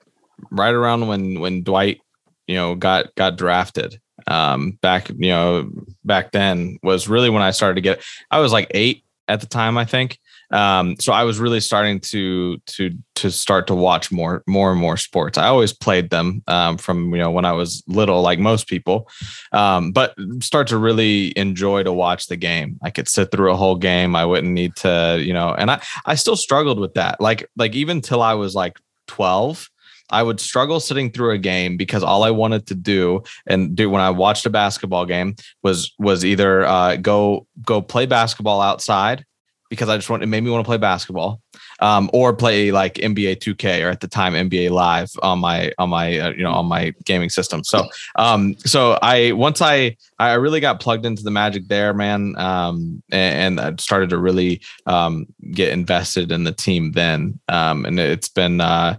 right around when when Dwight, you know, got got drafted. Um, back you know back then was really when I started to get. I was like eight at the time, I think. Um, so I was really starting to to to start to watch more more and more sports. I always played them um, from you know when I was little, like most people, um, but start to really enjoy to watch the game. I could sit through a whole game. I wouldn't need to you know, and I I still struggled with that. Like like even till I was like twelve. I would struggle sitting through a game because all I wanted to do and do when I watched a basketball game was was either uh, go go play basketball outside because I just want it made me want to play basketball, um, or play like NBA 2K or at the time NBA Live on my on my uh, you know on my gaming system. So um, so I once I I really got plugged into the Magic there, man, um, and, and I started to really um, get invested in the team then, um, and it's been uh,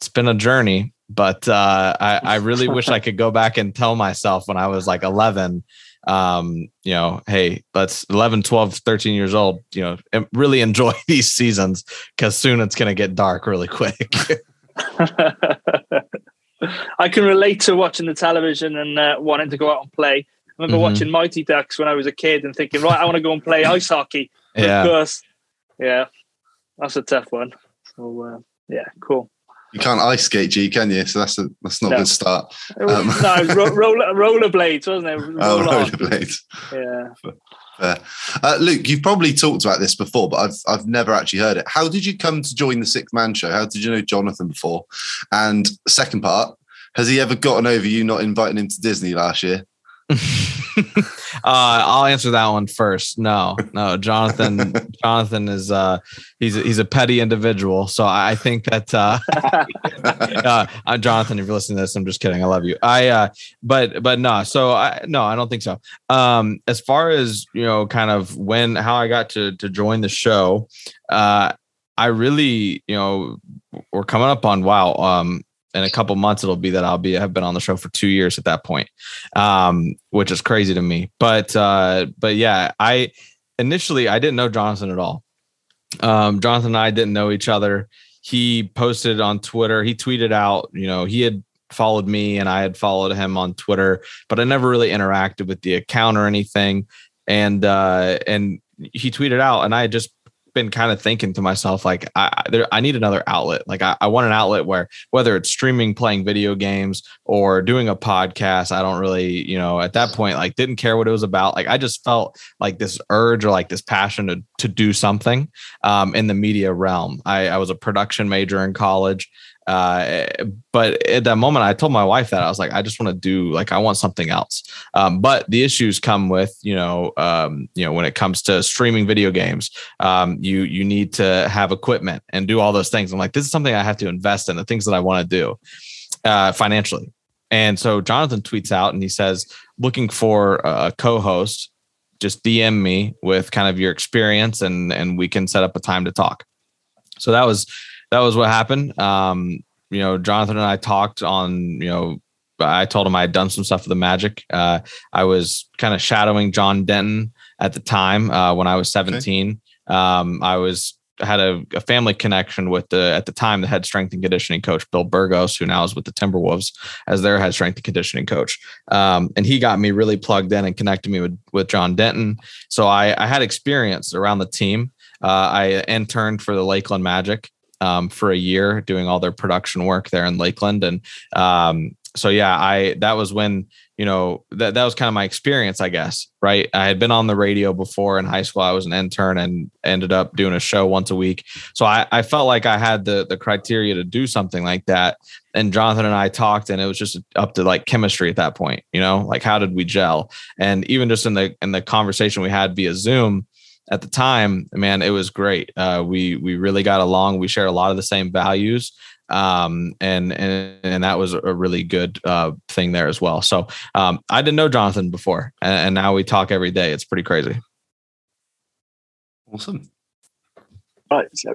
it's been a journey. But uh, I, I really wish I could go back and tell myself when I was like 11 um, you know, hey, let's 11, 12, 13 years old, you know, really enjoy these seasons because soon it's going to get dark really quick. I can relate to watching the television and uh, wanting to go out and play. I remember mm-hmm. watching Mighty Ducks when I was a kid and thinking, right, I want to go and play ice hockey. yeah. Of course. Yeah. That's a tough one. So, uh, yeah, cool. You can't ice skate, G, can you? So that's a that's not no. a good start. Um, no, ro- roller rollerblades, wasn't it? Roller oh, rollerblades. Yeah. Uh, Luke, you've probably talked about this before, but I've I've never actually heard it. How did you come to join the Sixth Man Show? How did you know Jonathan before? And second part, has he ever gotten over you not inviting him to Disney last year? uh, I'll answer that one first. No, no, Jonathan. Jonathan is uh, he's he's a petty individual. So I think that uh, uh, Jonathan, if you're listening to this, I'm just kidding. I love you. I uh, but but no. So I no, I don't think so. Um, as far as you know, kind of when how I got to to join the show, uh, I really you know we're coming up on wow. Um, in a couple months it'll be that I'll be have been on the show for two years at that point, um, which is crazy to me. But uh, but yeah, I initially I didn't know Jonathan at all. Um, Jonathan and I didn't know each other. He posted on Twitter. He tweeted out, you know, he had followed me and I had followed him on Twitter, but I never really interacted with the account or anything. And uh, and he tweeted out, and I just been kind of thinking to myself like I there, I need another outlet. Like I, I want an outlet where whether it's streaming, playing video games, or doing a podcast, I don't really, you know, at that point like didn't care what it was about. Like I just felt like this urge or like this passion to to do something um, in the media realm. I, I was a production major in college. Uh, but at that moment, I told my wife that I was like, I just want to do like I want something else. Um, but the issues come with you know um, you know when it comes to streaming video games, um, you you need to have equipment and do all those things. I'm like, this is something I have to invest in the things that I want to do uh, financially. And so Jonathan tweets out and he says, looking for a co-host, just DM me with kind of your experience and and we can set up a time to talk. So that was that was what happened. Um, you know, Jonathan and I talked on, you know, I told him I had done some stuff for the Magic. Uh, I was kind of shadowing John Denton at the time uh, when I was 17. Okay. Um, I was had a, a, family connection with the at the time the head strength and conditioning coach Bill Burgos, who now is with the Timberwolves as their head strength and conditioning coach. Um, and he got me really plugged in and connected me with with John Denton. So I, I had experience around the team. Uh, I interned for the Lakeland Magic um, for a year doing all their production work there in Lakeland. And um, so, yeah, I that was when you know that that was kind of my experience, I guess. Right, I had been on the radio before in high school. I was an intern and ended up doing a show once a week. So I, I felt like I had the the criteria to do something like that. And Jonathan and I talked, and it was just up to like chemistry at that point. You know, like how did we gel? And even just in the in the conversation we had via Zoom at the time, man, it was great. Uh, we we really got along. We shared a lot of the same values, um, and and and that was a really good uh, thing there as well. So um, I didn't know Jonathan before, and, and, now we talk every day. It's pretty crazy. Awesome. Right. So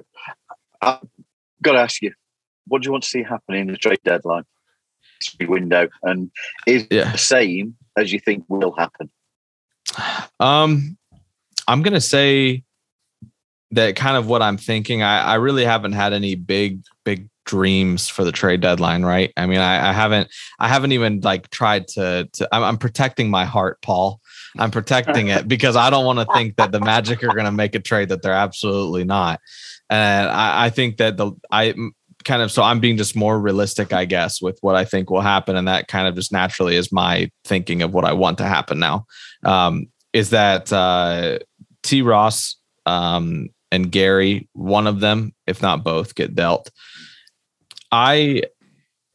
I've got to ask you, what do you want to see happen in the trade deadline window, and is yeah. the same as you think will happen? Um, I'm gonna say that kind of what I'm thinking. I, I really haven't had any big, big dreams for the trade deadline, right? I mean, I, I haven't, I haven't even like tried to, to I'm, I'm protecting my heart, Paul. I'm protecting it because I don't want to think that the Magic are going to make a trade that they're absolutely not. And I, I think that the, I kind of, so I'm being just more realistic, I guess, with what I think will happen. And that kind of just naturally is my thinking of what I want to happen now. Um, is that, uh, T. Ross um, and Gary, one of them, if not both, get dealt. I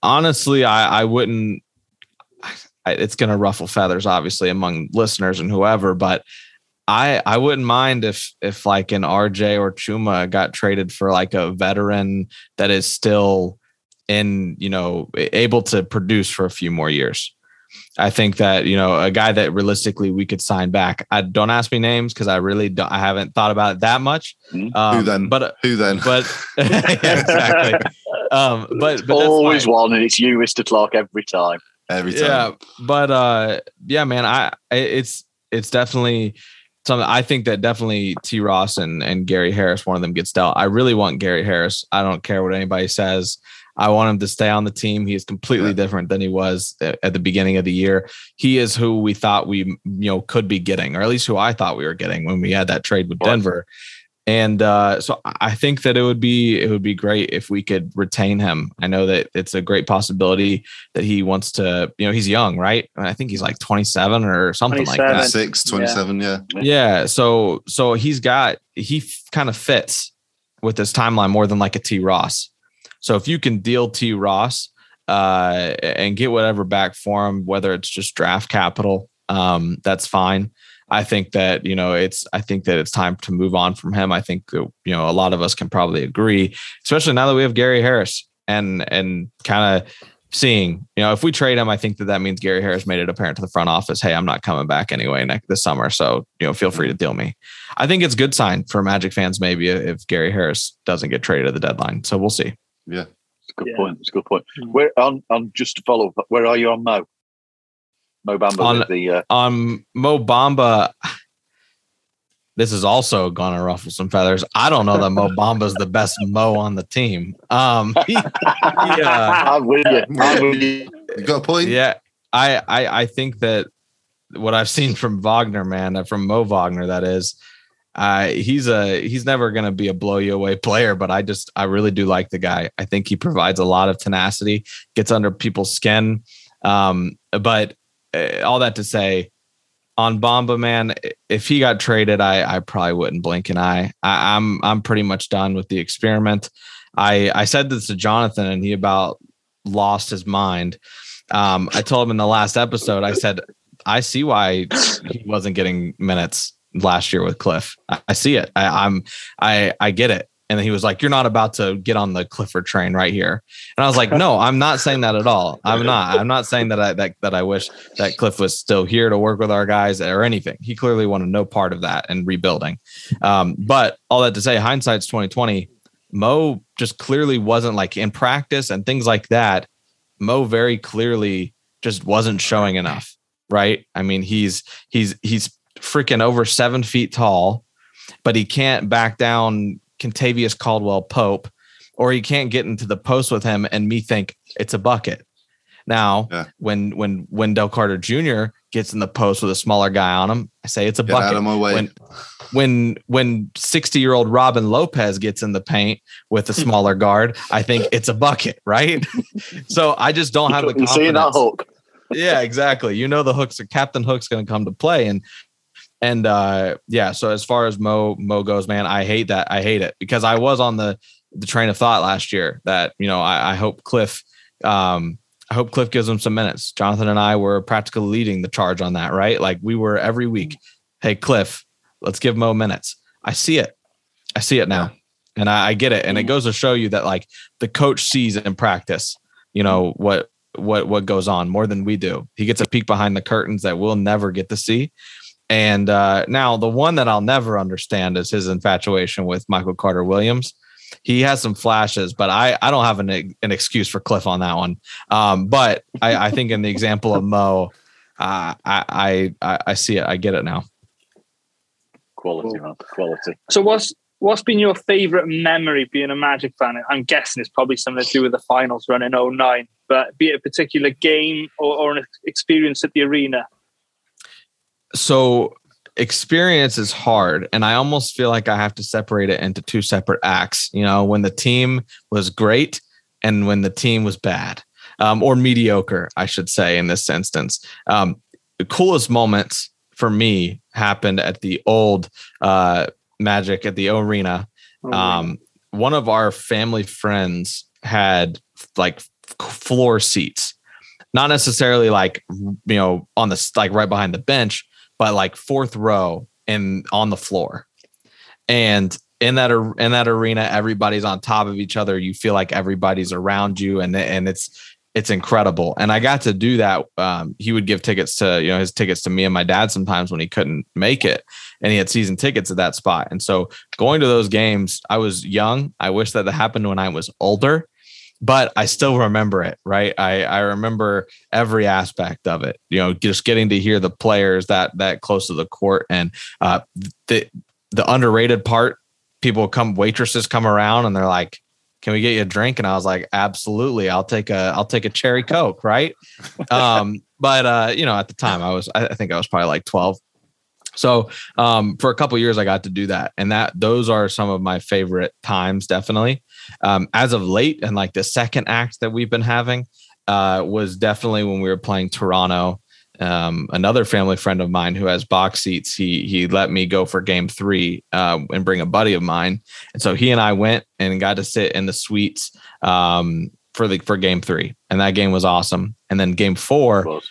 honestly, I, I wouldn't. I, it's going to ruffle feathers, obviously, among listeners and whoever. But I I wouldn't mind if if like an RJ or Chuma got traded for like a veteran that is still in you know able to produce for a few more years. I think that you know a guy that realistically we could sign back. I don't ask me names because I really don't. I haven't thought about it that much. Mm-hmm. Um, Who then? But who then? But yeah, exactly. Um, but, but always one, and it's you, Mister Clark, every time. Every time. Yeah, but uh, yeah, man, I it's it's definitely something. I think that definitely T. Ross and and Gary Harris, one of them gets dealt. I really want Gary Harris. I don't care what anybody says. I want him to stay on the team. He is completely yeah. different than he was at the beginning of the year. He is who we thought we you know could be getting, or at least who I thought we were getting when we had that trade with Denver. And uh, so I think that it would be it would be great if we could retain him. I know that it's a great possibility that he wants to. You know, he's young, right? I think he's like 27 or something 27. like that. Six, 27, yeah. yeah. Yeah. So so he's got he f- kind of fits with this timeline more than like a T Ross. So if you can deal T Ross uh, and get whatever back for him, whether it's just draft capital, um, that's fine. I think that you know it's I think that it's time to move on from him. I think that, you know a lot of us can probably agree, especially now that we have Gary Harris and and kind of seeing you know if we trade him, I think that that means Gary Harris made it apparent to the front office, hey, I'm not coming back anyway next this summer, so you know feel free to deal me. I think it's good sign for Magic fans maybe if Gary Harris doesn't get traded at the deadline. So we'll see. Yeah. It's a good yeah. point. It's a good point. Mm. Where on on just to follow, up, where are you on Mo? Mo Bamba on the uh, on Mo Bamba. This is also gonna ruffle some feathers. I don't know that Mo Bamba's the best Mo on the team. Um, he, he, uh, I'm with you. I'm with you. You got a point. Yeah, I, I I think that what I've seen from Wagner, man, from Mo Wagner, that is, uh, he's a he's never going to be a blow you away player, but I just I really do like the guy. I think he provides a lot of tenacity, gets under people's skin. Um, but uh, all that to say, on Bamba, man, if he got traded, I I probably wouldn't blink an eye. I, I'm I'm pretty much done with the experiment. I I said this to Jonathan, and he about lost his mind. Um, I told him in the last episode, I said I see why he wasn't getting minutes last year with Cliff. I, I see it. I, I'm I I get it. And he was like, "You're not about to get on the Clifford train right here." And I was like, "No, I'm not saying that at all. I'm not. I'm not saying that I that, that I wish that Cliff was still here to work with our guys or anything. He clearly wanted no part of that and rebuilding. Um, but all that to say, hindsight's 2020. Mo just clearly wasn't like in practice and things like that. Mo very clearly just wasn't showing enough, right? I mean, he's he's he's freaking over seven feet tall, but he can't back down Kentavious Caldwell Pope, or he can't get into the post with him and me think it's a bucket. Now, yeah. when when Wendell Carter Jr. gets in the post with a smaller guy on him, I say it's a Get bucket. Out of my way. When when when 60 year old Robin Lopez gets in the paint with a smaller guard, I think it's a bucket, right? so I just don't have the confidence. You that hook. yeah, exactly. You know the hooks, are Captain Hook's going to come to play, and and uh, yeah, so as far as Mo Mo goes, man, I hate that. I hate it because I was on the the train of thought last year that you know I, I hope Cliff, um, I hope Cliff gives him some minutes. Jonathan and I were practically leading the charge on that, right? Like we were every week. Hey, Cliff, let's give Mo minutes. I see it. I see it now, and I, I get it. And it goes to show you that like the coach sees in practice, you know what what what goes on more than we do. He gets a peek behind the curtains that we'll never get to see. And uh, now the one that I'll never understand is his infatuation with Michael Carter Williams. He has some flashes, but I, I don't have an, an excuse for Cliff on that one. Um, but I, I think in the example of Mo, uh, I, I I see it. I get it now. Quality, man. Quality. So what's what's been your favorite memory being a Magic fan? I'm guessing it's probably something to do with the finals run in 09, but be it a particular game or, or an experience at the arena so experience is hard and i almost feel like i have to separate it into two separate acts you know when the team was great and when the team was bad um, or mediocre i should say in this instance. Um, the coolest moments for me happened at the old uh, magic at the arena. Oh, um, one of our family friends had like floor seats, not necessarily like you know on the like right behind the bench, but like fourth row and on the floor. And in that in that arena, everybody's on top of each other. You feel like everybody's around you, and and it's it's incredible. And I got to do that. Um, he would give tickets to, you know, his tickets to me and my dad sometimes when he couldn't make it. And he had season tickets at that spot. And so going to those games, I was young. I wish that that happened when I was older, but I still remember it, right? I, I remember every aspect of it, you know, just getting to hear the players that that close to the court and uh, the the underrated part, people come waitresses come around and they're like, can we get you a drink? And I was like, absolutely. I'll take a, I'll take a cherry Coke. Right. um, but, uh, you know, at the time I was, I think I was probably like 12. So, um, for a couple years, I got to do that. And that, those are some of my favorite times, definitely. Um, as of late and like the second act that we've been having, uh, was definitely when we were playing Toronto um, another family friend of mine who has box seats, he he let me go for game three uh, and bring a buddy of mine, and so he and I went and got to sit in the suites um, for the for game three, and that game was awesome. And then game four,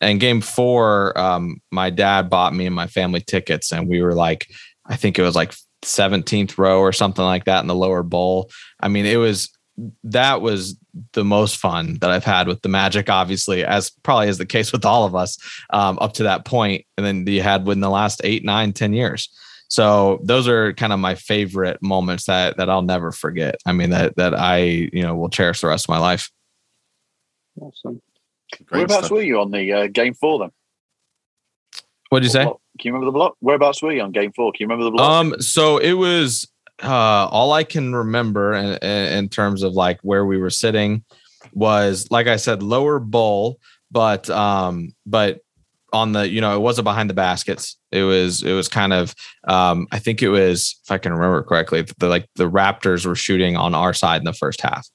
and game four, um, my dad bought me and my family tickets, and we were like, I think it was like 17th row or something like that in the lower bowl. I mean, it was that was the most fun that I've had with the Magic, obviously, as probably is the case with all of us um, up to that point. And then you had within the last eight, nine, ten years. So those are kind of my favorite moments that that I'll never forget. I mean that that I you know will cherish the rest of my life. Awesome. Great Whereabouts stuff. were you on the uh, game four then? What did you say? Block? Can you remember the block? Whereabouts were you on game four? Can you remember the block? Um, so it was uh, all I can remember in, in terms of like where we were sitting was, like I said, lower bowl, but um, but on the you know it wasn't behind the baskets. It was it was kind of um, I think it was if I can remember correctly, the like the Raptors were shooting on our side in the first half.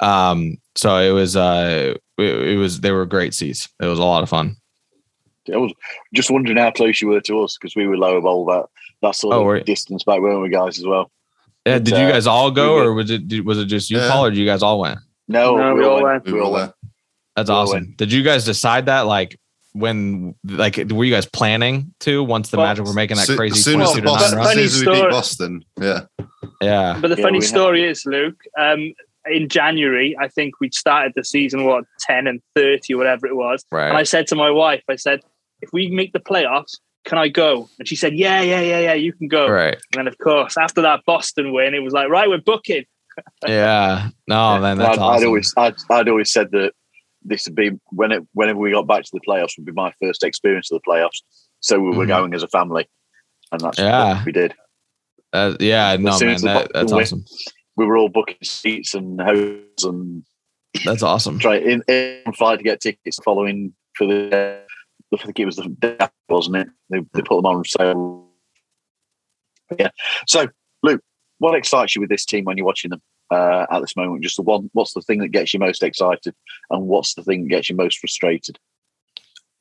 Um, so it was uh, it, it was they were great seats. It was a lot of fun. I was just wondering how close you were to us because we were lower bowl that that sort oh, of distance back, weren't we, guys, as well? Yeah, did uh, you guys all go, we or was it was it just you, yeah. Paul, or did you guys all went? No, no we, we, all went. went. We all went. That's awesome. Went. Did you guys decide that like when like were you guys planning to once the well, Magic were making that so, crazy soon as, Boston, as soon as we beat Boston? Yeah, yeah. But the yeah, funny story is, Luke. Um, in January, I think we'd started the season what ten and thirty whatever it was, right. and I said to my wife, I said, if we make the playoffs, can I go? And she said, yeah, yeah, yeah, yeah, you can go. Right. And then of course, after that Boston win, it was like, right, we're booking. yeah. No, man, that's I'd, awesome. I'd always, I'd, I'd always said that this would be when it, whenever we got back to the playoffs would be my first experience of the playoffs. So we were mm-hmm. going as a family, and that's yeah. what we did. Uh, yeah, no, man, that, that's win, awesome. We were all booking seats and hotels and that's awesome. Try in, in to get tickets following for the I think it was the wasn't it? They, they put them on sale. Yeah. So, Luke, what excites you with this team when you're watching them uh, at this moment? Just the one. What's the thing that gets you most excited, and what's the thing that gets you most frustrated?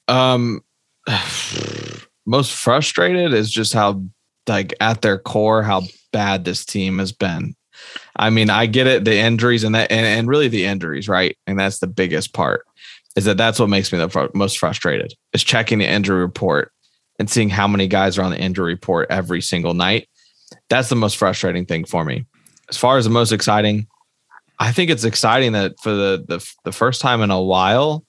Um, most frustrated is just how, like, at their core, how bad this team has been. I mean, I get it, the injuries and that, and, and really the injuries, right? And that's the biggest part is that that's what makes me the fr- most frustrated is checking the injury report and seeing how many guys are on the injury report every single night. That's the most frustrating thing for me. As far as the most exciting, I think it's exciting that for the the, the first time in a while,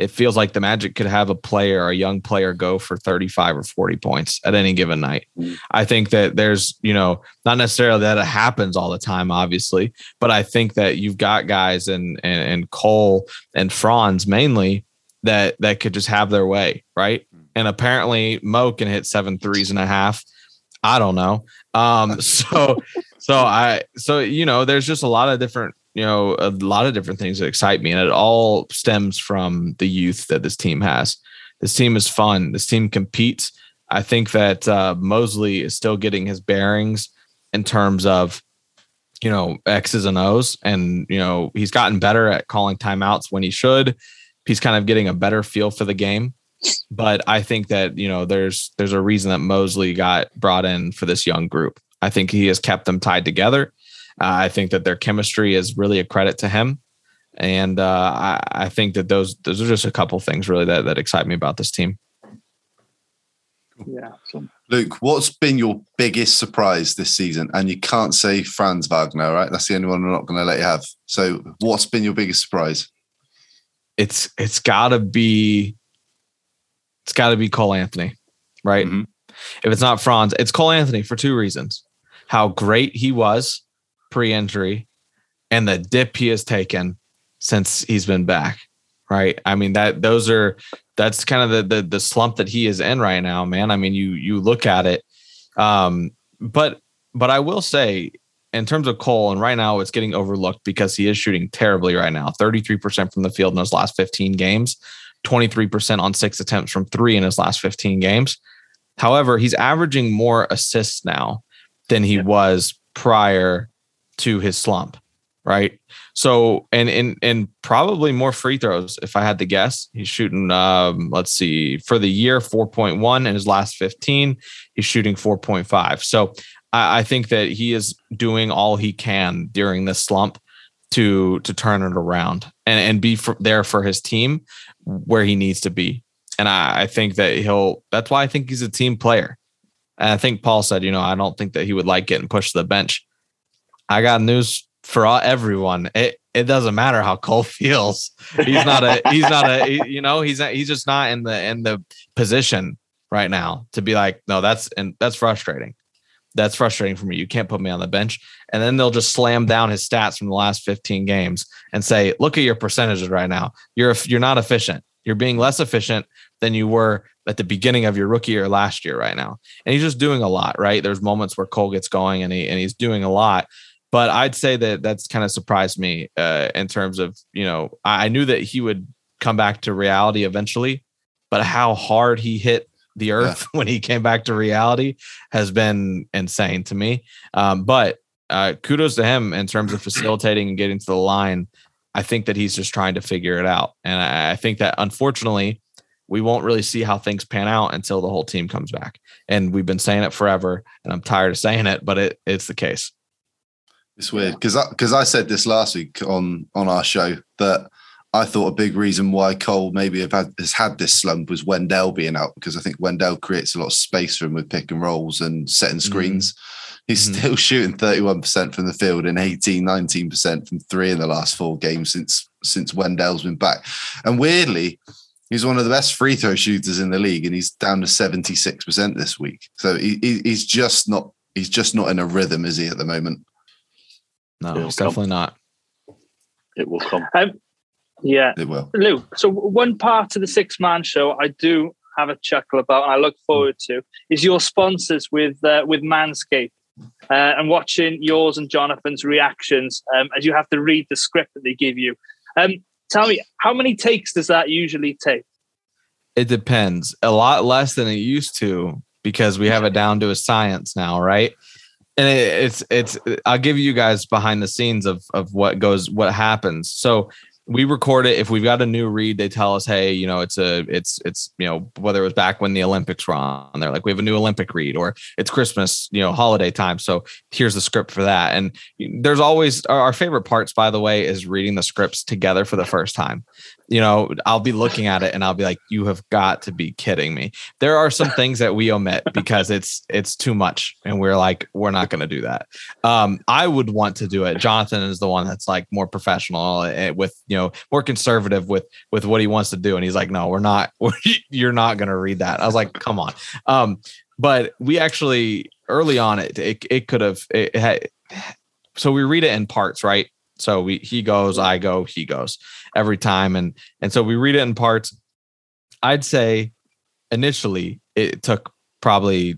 it feels like the Magic could have a player, a young player, go for 35 or 40 points at any given night. Mm. I think that there's, you know, not necessarily that it happens all the time, obviously, but I think that you've got guys and and, and Cole and Franz mainly that that could just have their way, right? Mm. And apparently Mo can hit seven threes and a half. I don't know. Um, so so I so you know, there's just a lot of different you know a lot of different things that excite me and it all stems from the youth that this team has. This team is fun. This team competes. I think that uh, mosley is still getting his bearings in terms of you know x's and o's and you know he's gotten better at calling timeouts when he should. He's kind of getting a better feel for the game. But i think that you know there's there's a reason that mosley got brought in for this young group i think he has kept them tied together uh, I think that their chemistry is really a credit to him. And uh, I, I think that those those are just a couple things really that, that excite me about this team. Yeah. Luke, what's been your biggest surprise this season? And you can't say Franz Wagner, right? That's the only one we're not going to let you have. So, what's been your biggest surprise? It's it's got to be it's got to be Cole Anthony, right? Mhm. If it's not Franz, it's Cole Anthony for two reasons: how great he was pre-injury, and the dip he has taken since he's been back. Right? I mean that those are that's kind of the the, the slump that he is in right now, man. I mean you you look at it, um, but but I will say in terms of Cole, and right now it's getting overlooked because he is shooting terribly right now 33% from the field in his last 15 games, 23% on six attempts from three in his last 15 games. However, he's averaging more assists now than he was prior to his slump, right? So, and and and probably more free throws if I had to guess. He's shooting, um, let's see, for the year 4.1 in his last 15. He's shooting 4.5. So, I, I think that he is doing all he can during this slump to to turn it around and and be for, there for his team where he needs to be. And I, I think that he'll. That's why I think he's a team player. And I think Paul said, you know, I don't think that he would like getting pushed to the bench. I got news for all, everyone. It it doesn't matter how Cole feels. He's not a he's not a he- you know he's not, he's just not in the in the position right now to be like no that's and that's frustrating. That's frustrating for me. You can't put me on the bench. And then they'll just slam down his stats from the last 15 games and say, look at your percentages right now. You're you're not efficient. You're being less efficient than you were at the beginning of your rookie year last year right now. And he's just doing a lot, right? There's moments where Cole gets going and he and he's doing a lot. But I'd say that that's kind of surprised me uh, in terms of, you know, I I knew that he would come back to reality eventually, but how hard he hit the earth when he came back to reality has been insane to me. Um, but uh, kudos to him in terms of facilitating and getting to the line. I think that he's just trying to figure it out. And I, I think that unfortunately, we won't really see how things pan out until the whole team comes back. And we've been saying it forever, and I'm tired of saying it, but it, it's the case. It's weird because because I, said this last week on on our show that I thought a big reason why Cole maybe have had, has had this slump was Wendell being out because I think Wendell creates a lot of space for him with pick and rolls and setting screens. He's Mhm. still shooting 31% from the field and 18, 19% from three in the last four games since since Wendell's been back. And weirdly, he's one of the best free throw shooters in the league and he's down to 76% this week. So he, he- he's just not he's just not in a rhythm, is he, at the moment? No, It'll it's come. definitely not. It will come. Um, yeah. It will. Lou, so one part of the six man show I do have a chuckle about and I look forward to is your sponsors with uh, with Manscaped uh, and watching yours and Jonathan's reactions um, as you have to read the script that they give you. Um, tell me, how many takes does that usually take? It depends. A lot less than it used to because we have it down to a science now, right? And it, it's it's I'll give you guys behind the scenes of of what goes what happens. So we record it. If we've got a new read they tell us hey you know it's a it's it's you know whether it was back when the olympics were on they're like we have a new olympic read or it's christmas you know holiday time so here's the script for that. And there's always our favorite parts by the way is reading the scripts together for the first time. You know i'll be looking at it and i'll be like you have got to be kidding me. There are some things that we omit because it's it's too much and we're like we're not going to do that. Um i would want to do it. Jonathan is the one that's like more professional eh, with you know more conservative with with what he wants to do. And he's like no we're not you're not going to read that. I was like come on. Um but we actually early on it it, it could have it had so we read it in parts right? So we he goes i go he goes every time. And and so we read it in parts. I'd say initially it took probably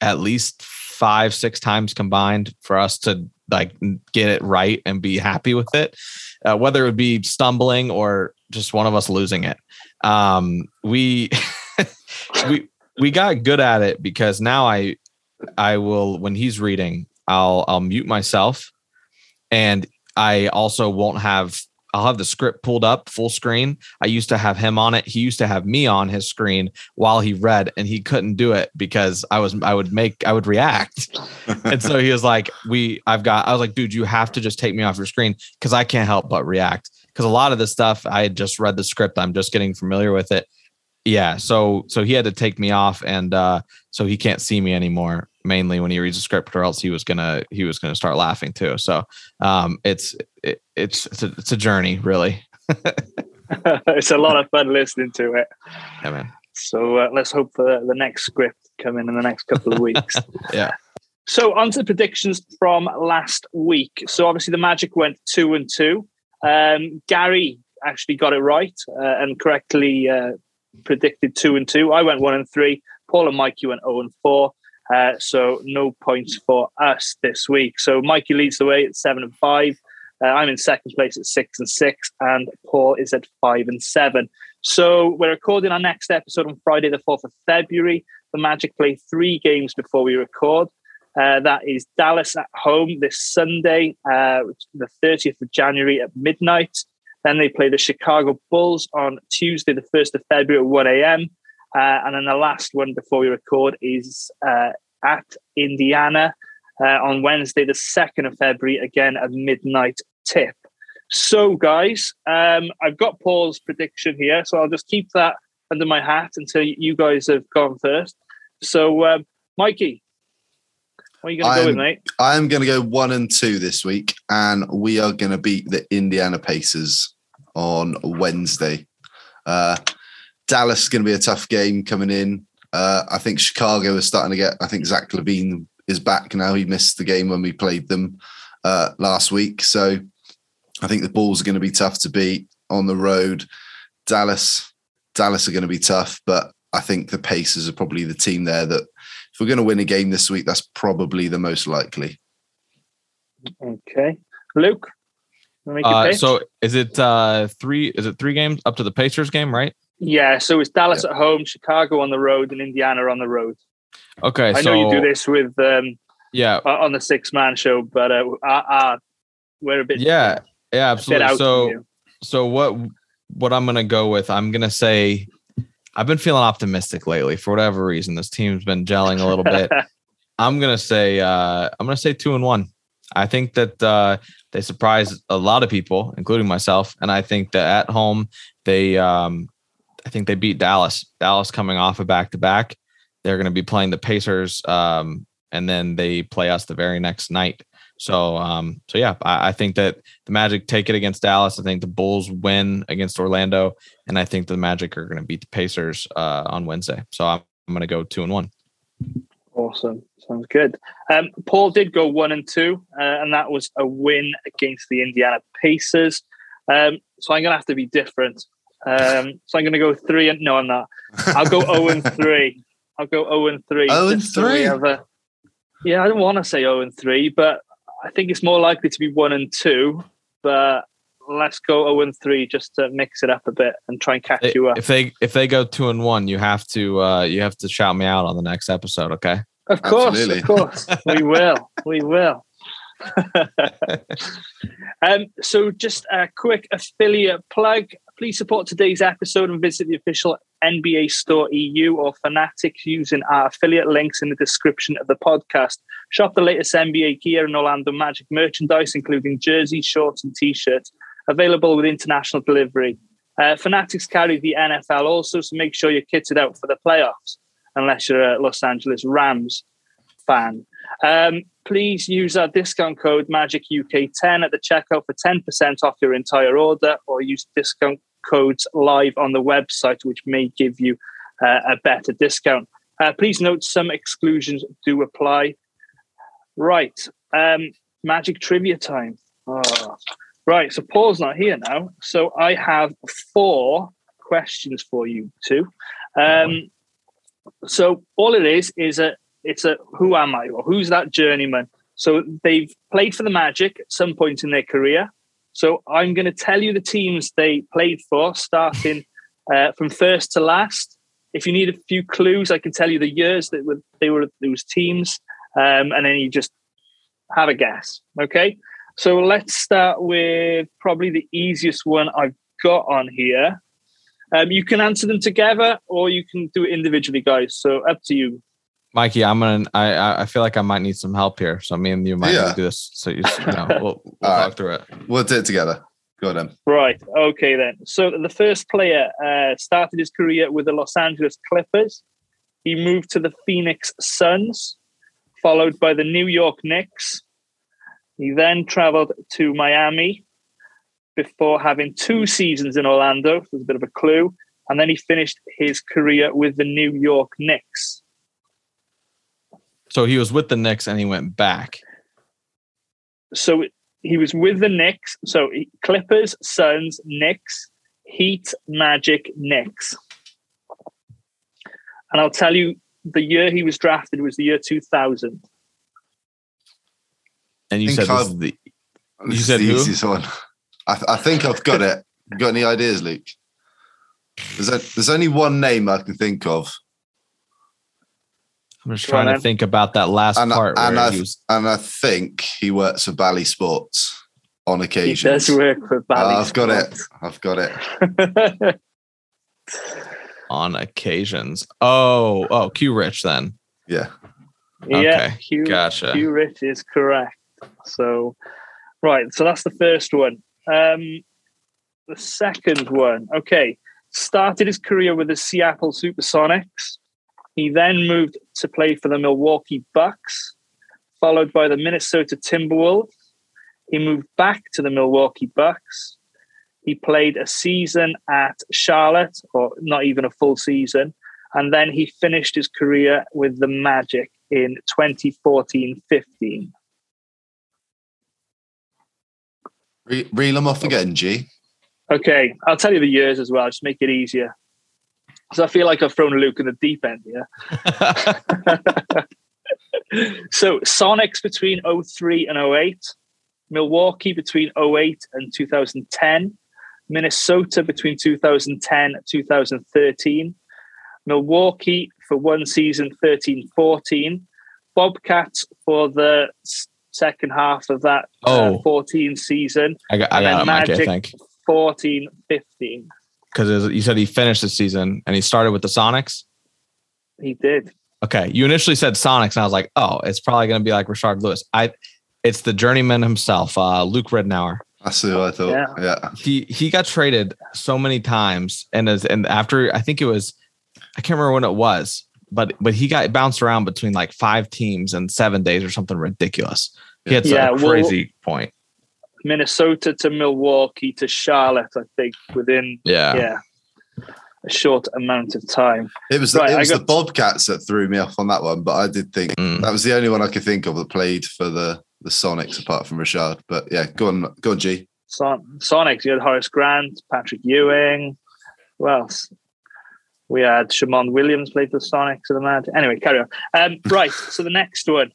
at least five six times combined for us to like get it right and be happy with it uh, whether it would be stumbling or just one of us losing it. Um we we we got good at it because now i i will when he's reading i'll i'll mute myself and i also won't have I'll have the script pulled up full screen. I used to have him on it. He used to have me on his screen while he read, and he couldn't do it because I was I would make I would react. and so he was like, "We I've got." I was like, "Dude, you have to just take me off your screen because I can't help but react." because a lot of this stuff I had just read the script. I'm just getting familiar with it. Yeah. So so he had to take me off, and uh, so he can't see me anymore. Mainly when he reads the script, or else he was gonna he was gonna start laughing too. So um, it's it, it's it's a, it's a journey, really. it's a lot of fun listening to it. Yeah, man. So uh, let's hope for the next script coming in the next couple of weeks. Yeah. So on to the predictions from last week. So obviously the Magic went two and two. Um, Gary actually got it right uh, and correctly uh, predicted two and two. I went one and three. Paul and Mikey went zero and four. Uh, so no points for us this week. So Mikey leads the way at seven and five. Uh, I'm in second place at six and six, and Paul is at five and seven. So we're recording our next episode on Friday, the 4th of February. The Magic play three games before we record. Uh, that is Dallas at home this Sunday, uh, the 30th of January at midnight. Then they play the Chicago Bulls on Tuesday, the 1st of February at 1 a.m. Uh, and then the last one before we record is uh, at Indiana on Wednesday, the 2nd of February, again at midnight tip. So, guys, um, I've got Paul's prediction here, so I'll just keep that under my hat until you guys have gone first. So, um, Mikey, what are you going to go with, mate? I'm going to go one and two this week, and we are going to beat the Indiana Pacers on Wednesday. Uh, Dallas is going to be a tough game coming in. Uh, I think Chicago is starting to get. I think Zach LaVine is back now. He missed the game when we played them uh, last week, so I think the Bulls are going to be tough to beat on the road. Dallas, Dallas are going to be tough, but I think the Pacers are probably the team there that if we're going to win a game this week, that's probably the most likely. Okay, Luke. Uh, so is it uh, three? Is it three games up to the Pacers game, right? Yeah. So it's Dallas yeah. at home, Chicago on the road, and Indiana on the road. Okay. I so, know you do this with um, yeah on the six man show, but uh, uh, we're a bit yeah yeah absolutely. So so what what I'm gonna go with? I'm gonna say I've been feeling optimistic lately for whatever reason. This team's been gelling a little bit. I'm gonna say uh, I'm gonna say two and one. I think that uh, they surprised a lot of people, including myself, and I think that at home they um, I think they beat Dallas. Dallas coming off a back to back. They're going to be playing the Pacers, um, and then they play us the very next night. So, um, so yeah, I, I, think that the Magic take it against Dallas. I think the Bulls win against Orlando, and I think the Magic are going to beat the Pacers uh, on Wednesday. So I'm, I'm going to go two and one. Awesome, sounds good. Um, Paul did go one and two, uh, and that was a win against the Indiana Pacers. Um, so I'm going to have to be different. Um, so I'm going to go three and no, I'm not. I'll go zero and three. I'll go zero and three. Zero and three. So a, yeah, I don't want to say zero and three, but I think it's more likely to be one and two, but let's go 0 and 3 just to mix it up a bit and try and catch you up. If they if they go 2 and 1, you have to uh you have to shout me out on the next episode, okay? Of course, Absolutely. of course. we will. We will. um, so just a quick affiliate plug. Please support today's episode and visit the official NBA Store EU or Fanatics using our affiliate links in the description of the podcast. Shop the latest NBA gear and Orlando Magic merchandise, including jerseys, shorts, and t shirts, available with international delivery. Uh, Fanatics carry the NFL also, so make sure you're kitted out for the playoffs, unless you're a Los Angeles Rams fan. Um, please use our discount code Magic UK 10 at the checkout for 10% off your entire order, or use discount codes live on the website, which may give you uh, a better discount. Uh, please note some exclusions do apply. Right, um, magic trivia time. Oh. Right, so Paul's not here now, so I have four questions for you two. Um, so all it is is a it's a who am I or who's that journeyman? So they've played for the Magic at some point in their career. So I'm going to tell you the teams they played for, starting uh, from first to last. If you need a few clues, I can tell you the years that were, they were those teams, um, and then you just have a guess. Okay. So let's start with probably the easiest one I've got on here. Um, you can answer them together, or you can do it individually, guys. So up to you. Mikey, I'm gonna. I I feel like I might need some help here. So me and you might yeah. do this. So you, you know, we'll, we'll talk right. through it. We'll do it together. Go on then. Right. Okay then. So the first player uh, started his career with the Los Angeles Clippers. He moved to the Phoenix Suns, followed by the New York Knicks. He then traveled to Miami before having two seasons in Orlando. So there's a bit of a clue. And then he finished his career with the New York Knicks. So he was with the Knicks and he went back. So he was with the Knicks. So Clippers, Suns, Knicks, Heat, Magic, Knicks. And I'll tell you, the year he was drafted was the year 2000. And you said this I've- is the This said the who? easiest one. I, I think I've got it. Got any ideas, Luke? There's, a, there's only one name I can think of, I'm just Go on, trying to think about that last and, I- part and, where I, was and I think he works for Bally Sports on occasions. He does work for Bally I've got it. I've got it. on occasions. Oh, oh, Q Rich then. Yeah. yeah, Okay, Hugh, gotcha. Q Rich is correct. So, right. So that's the first one. Um, the second one. Okay. Started his career with the Seattle Supersonics. He then moved to play for the Milwaukee Bucks, followed by the Minnesota Timberwolves. He moved back to the Milwaukee Bucks. He played a season at Charlotte, or not even a full season. And then he finished his career with the Magic in 2014 15. Re- reel them off again, G. Okay, I'll tell you the years as well, just make it easier. So I feel like I've thrown Luke in the deep end here. So Sonics between 03 and 08, Milwaukee between 08 and 2010, Minnesota between 2010 and 2013, Milwaukee for one season 13 14, Bobcats for the second half of that uh, Oh. 14 season, I got, I And then got it, Mike, I Magic. think. 14 15. Because you said he finished the season and he started with the Sonics. He did. Okay. You initially said Sonics, and I was like, oh, it's probably going to be like Rashard Lewis. I, it's the journeyman himself, uh, Luke Ridnour. That's who I thought. Yeah. Yeah. He he got traded so many times, and as and after I think it was, I can't remember when it was, but but he got bounced around between like five teams in seven days or something ridiculous. He had Yeah, some well- crazy point. Minnesota to Milwaukee to Charlotte, I think, within Yeah. yeah a short amount of time. It was, Right, it I was the Bobcats that threw me off on that one, but I did think Mm. that was the only one I could think of that played for the, the Sonics apart from Rashard. But yeah, go on, go on, G. Son- Sonics, you had Horace Grant, Patrick Ewing. Who else? We had Shammond Williams played for the Sonics of the Mad. Anyway, carry on. Um, right, so the next one.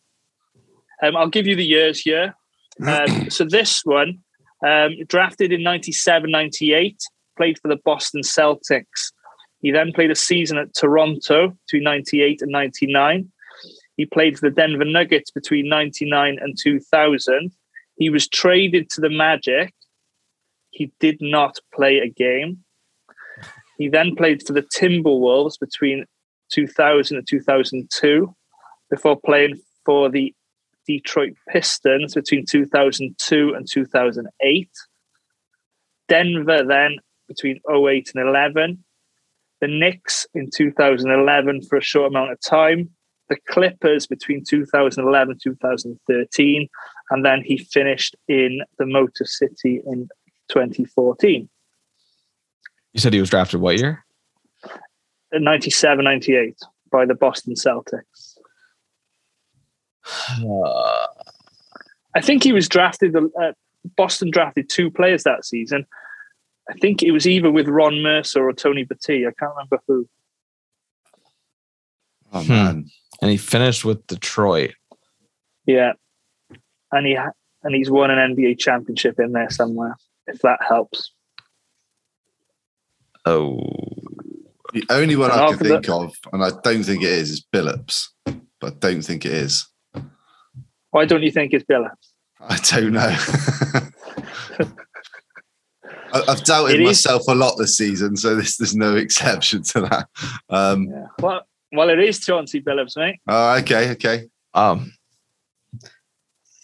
Um, I'll give you the years here. Um, so this one, um, drafted in 97 98, played for the Boston Celtics. He then played a season at Toronto between 98 and 99. He played for the Denver Nuggets between 99 and 2000. He was traded to the Magic. He did not play a game. He then played for the Timberwolves between 2000 and 2002 before playing for the Detroit Pistons between 2002 and 2008. Denver then between 08 and 11. The Knicks in 2011 for a short amount of time. The Clippers between 2011 and 2013. And then he finished in the Motor City in 2014. You said he was drafted what year? 97 98 by the Boston Celtics. Uh, I think he was drafted. Uh, Boston drafted two players that season. I think it was either with Ron Mercer or Tony Battie. I can't remember who. Oh, Hmm. man. and he finished with Detroit. Yeah, and he ha- and he's won an NBA championship in there somewhere. If that helps. Oh, The only one And I can after think of, and I don't think it is, is Billups, but I don't think it is. Why don't you think it's Billups? I don't know. I've doubted myself a lot this season, so this there's no exception to that. Um, Yeah. Well, well, it is Chauncey Billups, mate. oh, okay, okay. um,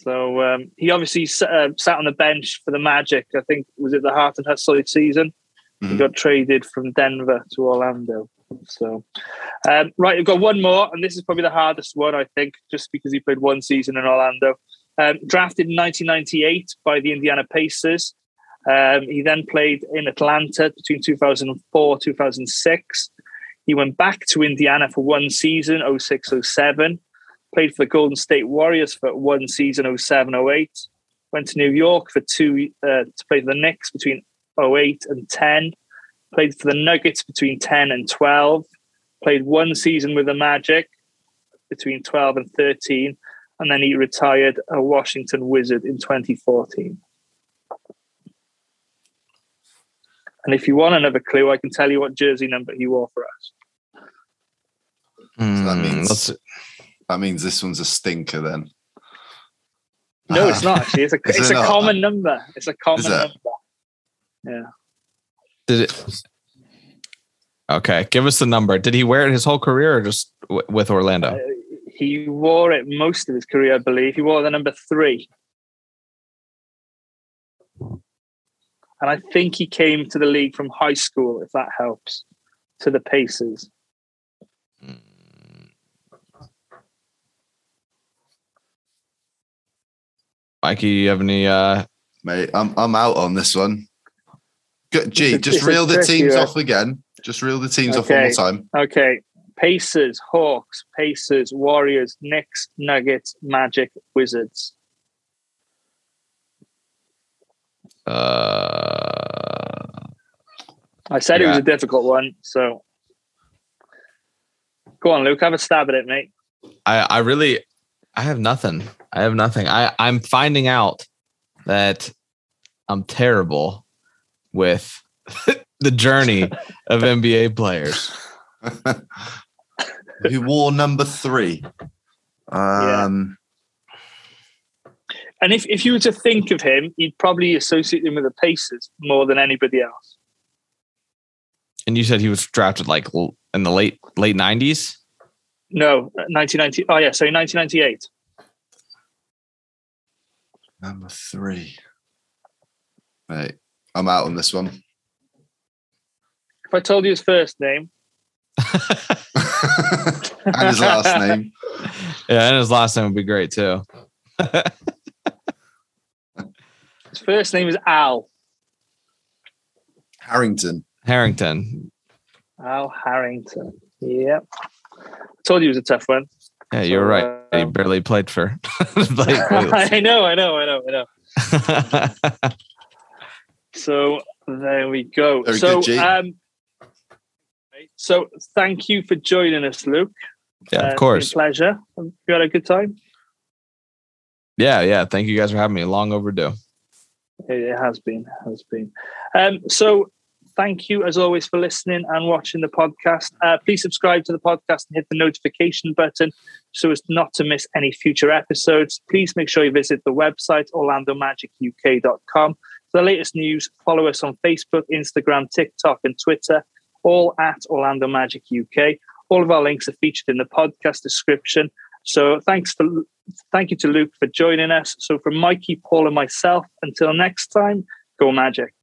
So um, he obviously uh, sat on the bench for the Magic. I think was it the Heart and Hustle season. Mm-hmm. He got traded from Denver to Orlando. So, um, right, we've got one more, and this is probably the hardest one, I think, just because he played one season in Orlando. Um, drafted in 1998 by the Indiana Pacers. Um, he then played in Atlanta between 2004 2006. He went back to Indiana for one season, 06 07. Played for the Golden State Warriors for one season, 07 08. Went to New York for two uh, to play for the Knicks between 08 and 10. Played for the Nuggets between 10 and 12. Played one season with the Magic between 12 and 13. And then he retired a Washington Wizard in 2014. And if you want another clue, I can tell you what jersey number he wore for us. Mm, so that means that means this one's a stinker then. No, it's not actually. It's a it's it a not? common number. It's a common number. Yeah. Did it? Okay, give us the number. Did he wear it his whole career or just w- with Orlando? Uh, he wore it most of his career, I believe. He wore the number three. And I think he came to the league from high school, if that helps, to the Pacers. Mikey, you have any? uh Mate, I'm I'm out on this one. G, just reel the teams off again. Just reel the teams okay. off one more time. Okay. Pacers, Hawks, Pacers, Warriors, Knicks, Nuggets, Magic, Wizards. Uh, I said yeah. it was a difficult one, so go on, Luke. Have a stab at it, mate. I, I really, I have nothing. I have nothing. I, I'm finding out that I'm terrible with the journey of NBA players. Who wore number three? Um, yeah. And if, if you were to think of him, you'd probably associate him with the Pacers more than anybody else. And you said he was drafted like in the late late nineties. No, 1990. Oh yeah, so 1998. Number three. Right, I'm out on this one. If I told you his first name, and his last name, yeah, and his last name would be great too. his first name is Al Harrington. Harrington. Al Harrington. Yep. I told you it was a tough one. Yeah, you're so, right. Uh, he barely played for. I know, I know, I know, I know. So there we go. Very so, good, um, so thank you for joining us, Luke. Yeah, of uh, course. pleasure. You had a good time. Yeah, yeah. Thank you guys for having me. Long overdue. It has been, has been. Um, so thank you as always for listening and watching the podcast. Uh, please subscribe to the podcast and hit the notification button so as not to miss any future episodes. Please make sure you visit the website orlandomagic.uk.com for the latest news. Follow us on Facebook, Instagram, TikTok, and Twitter all at Orlando Magic UK. All of our links are featured in the podcast description. So thanks for thank you to Luke for joining us. So from Mikey, Paul, and myself, until next time, go Magic.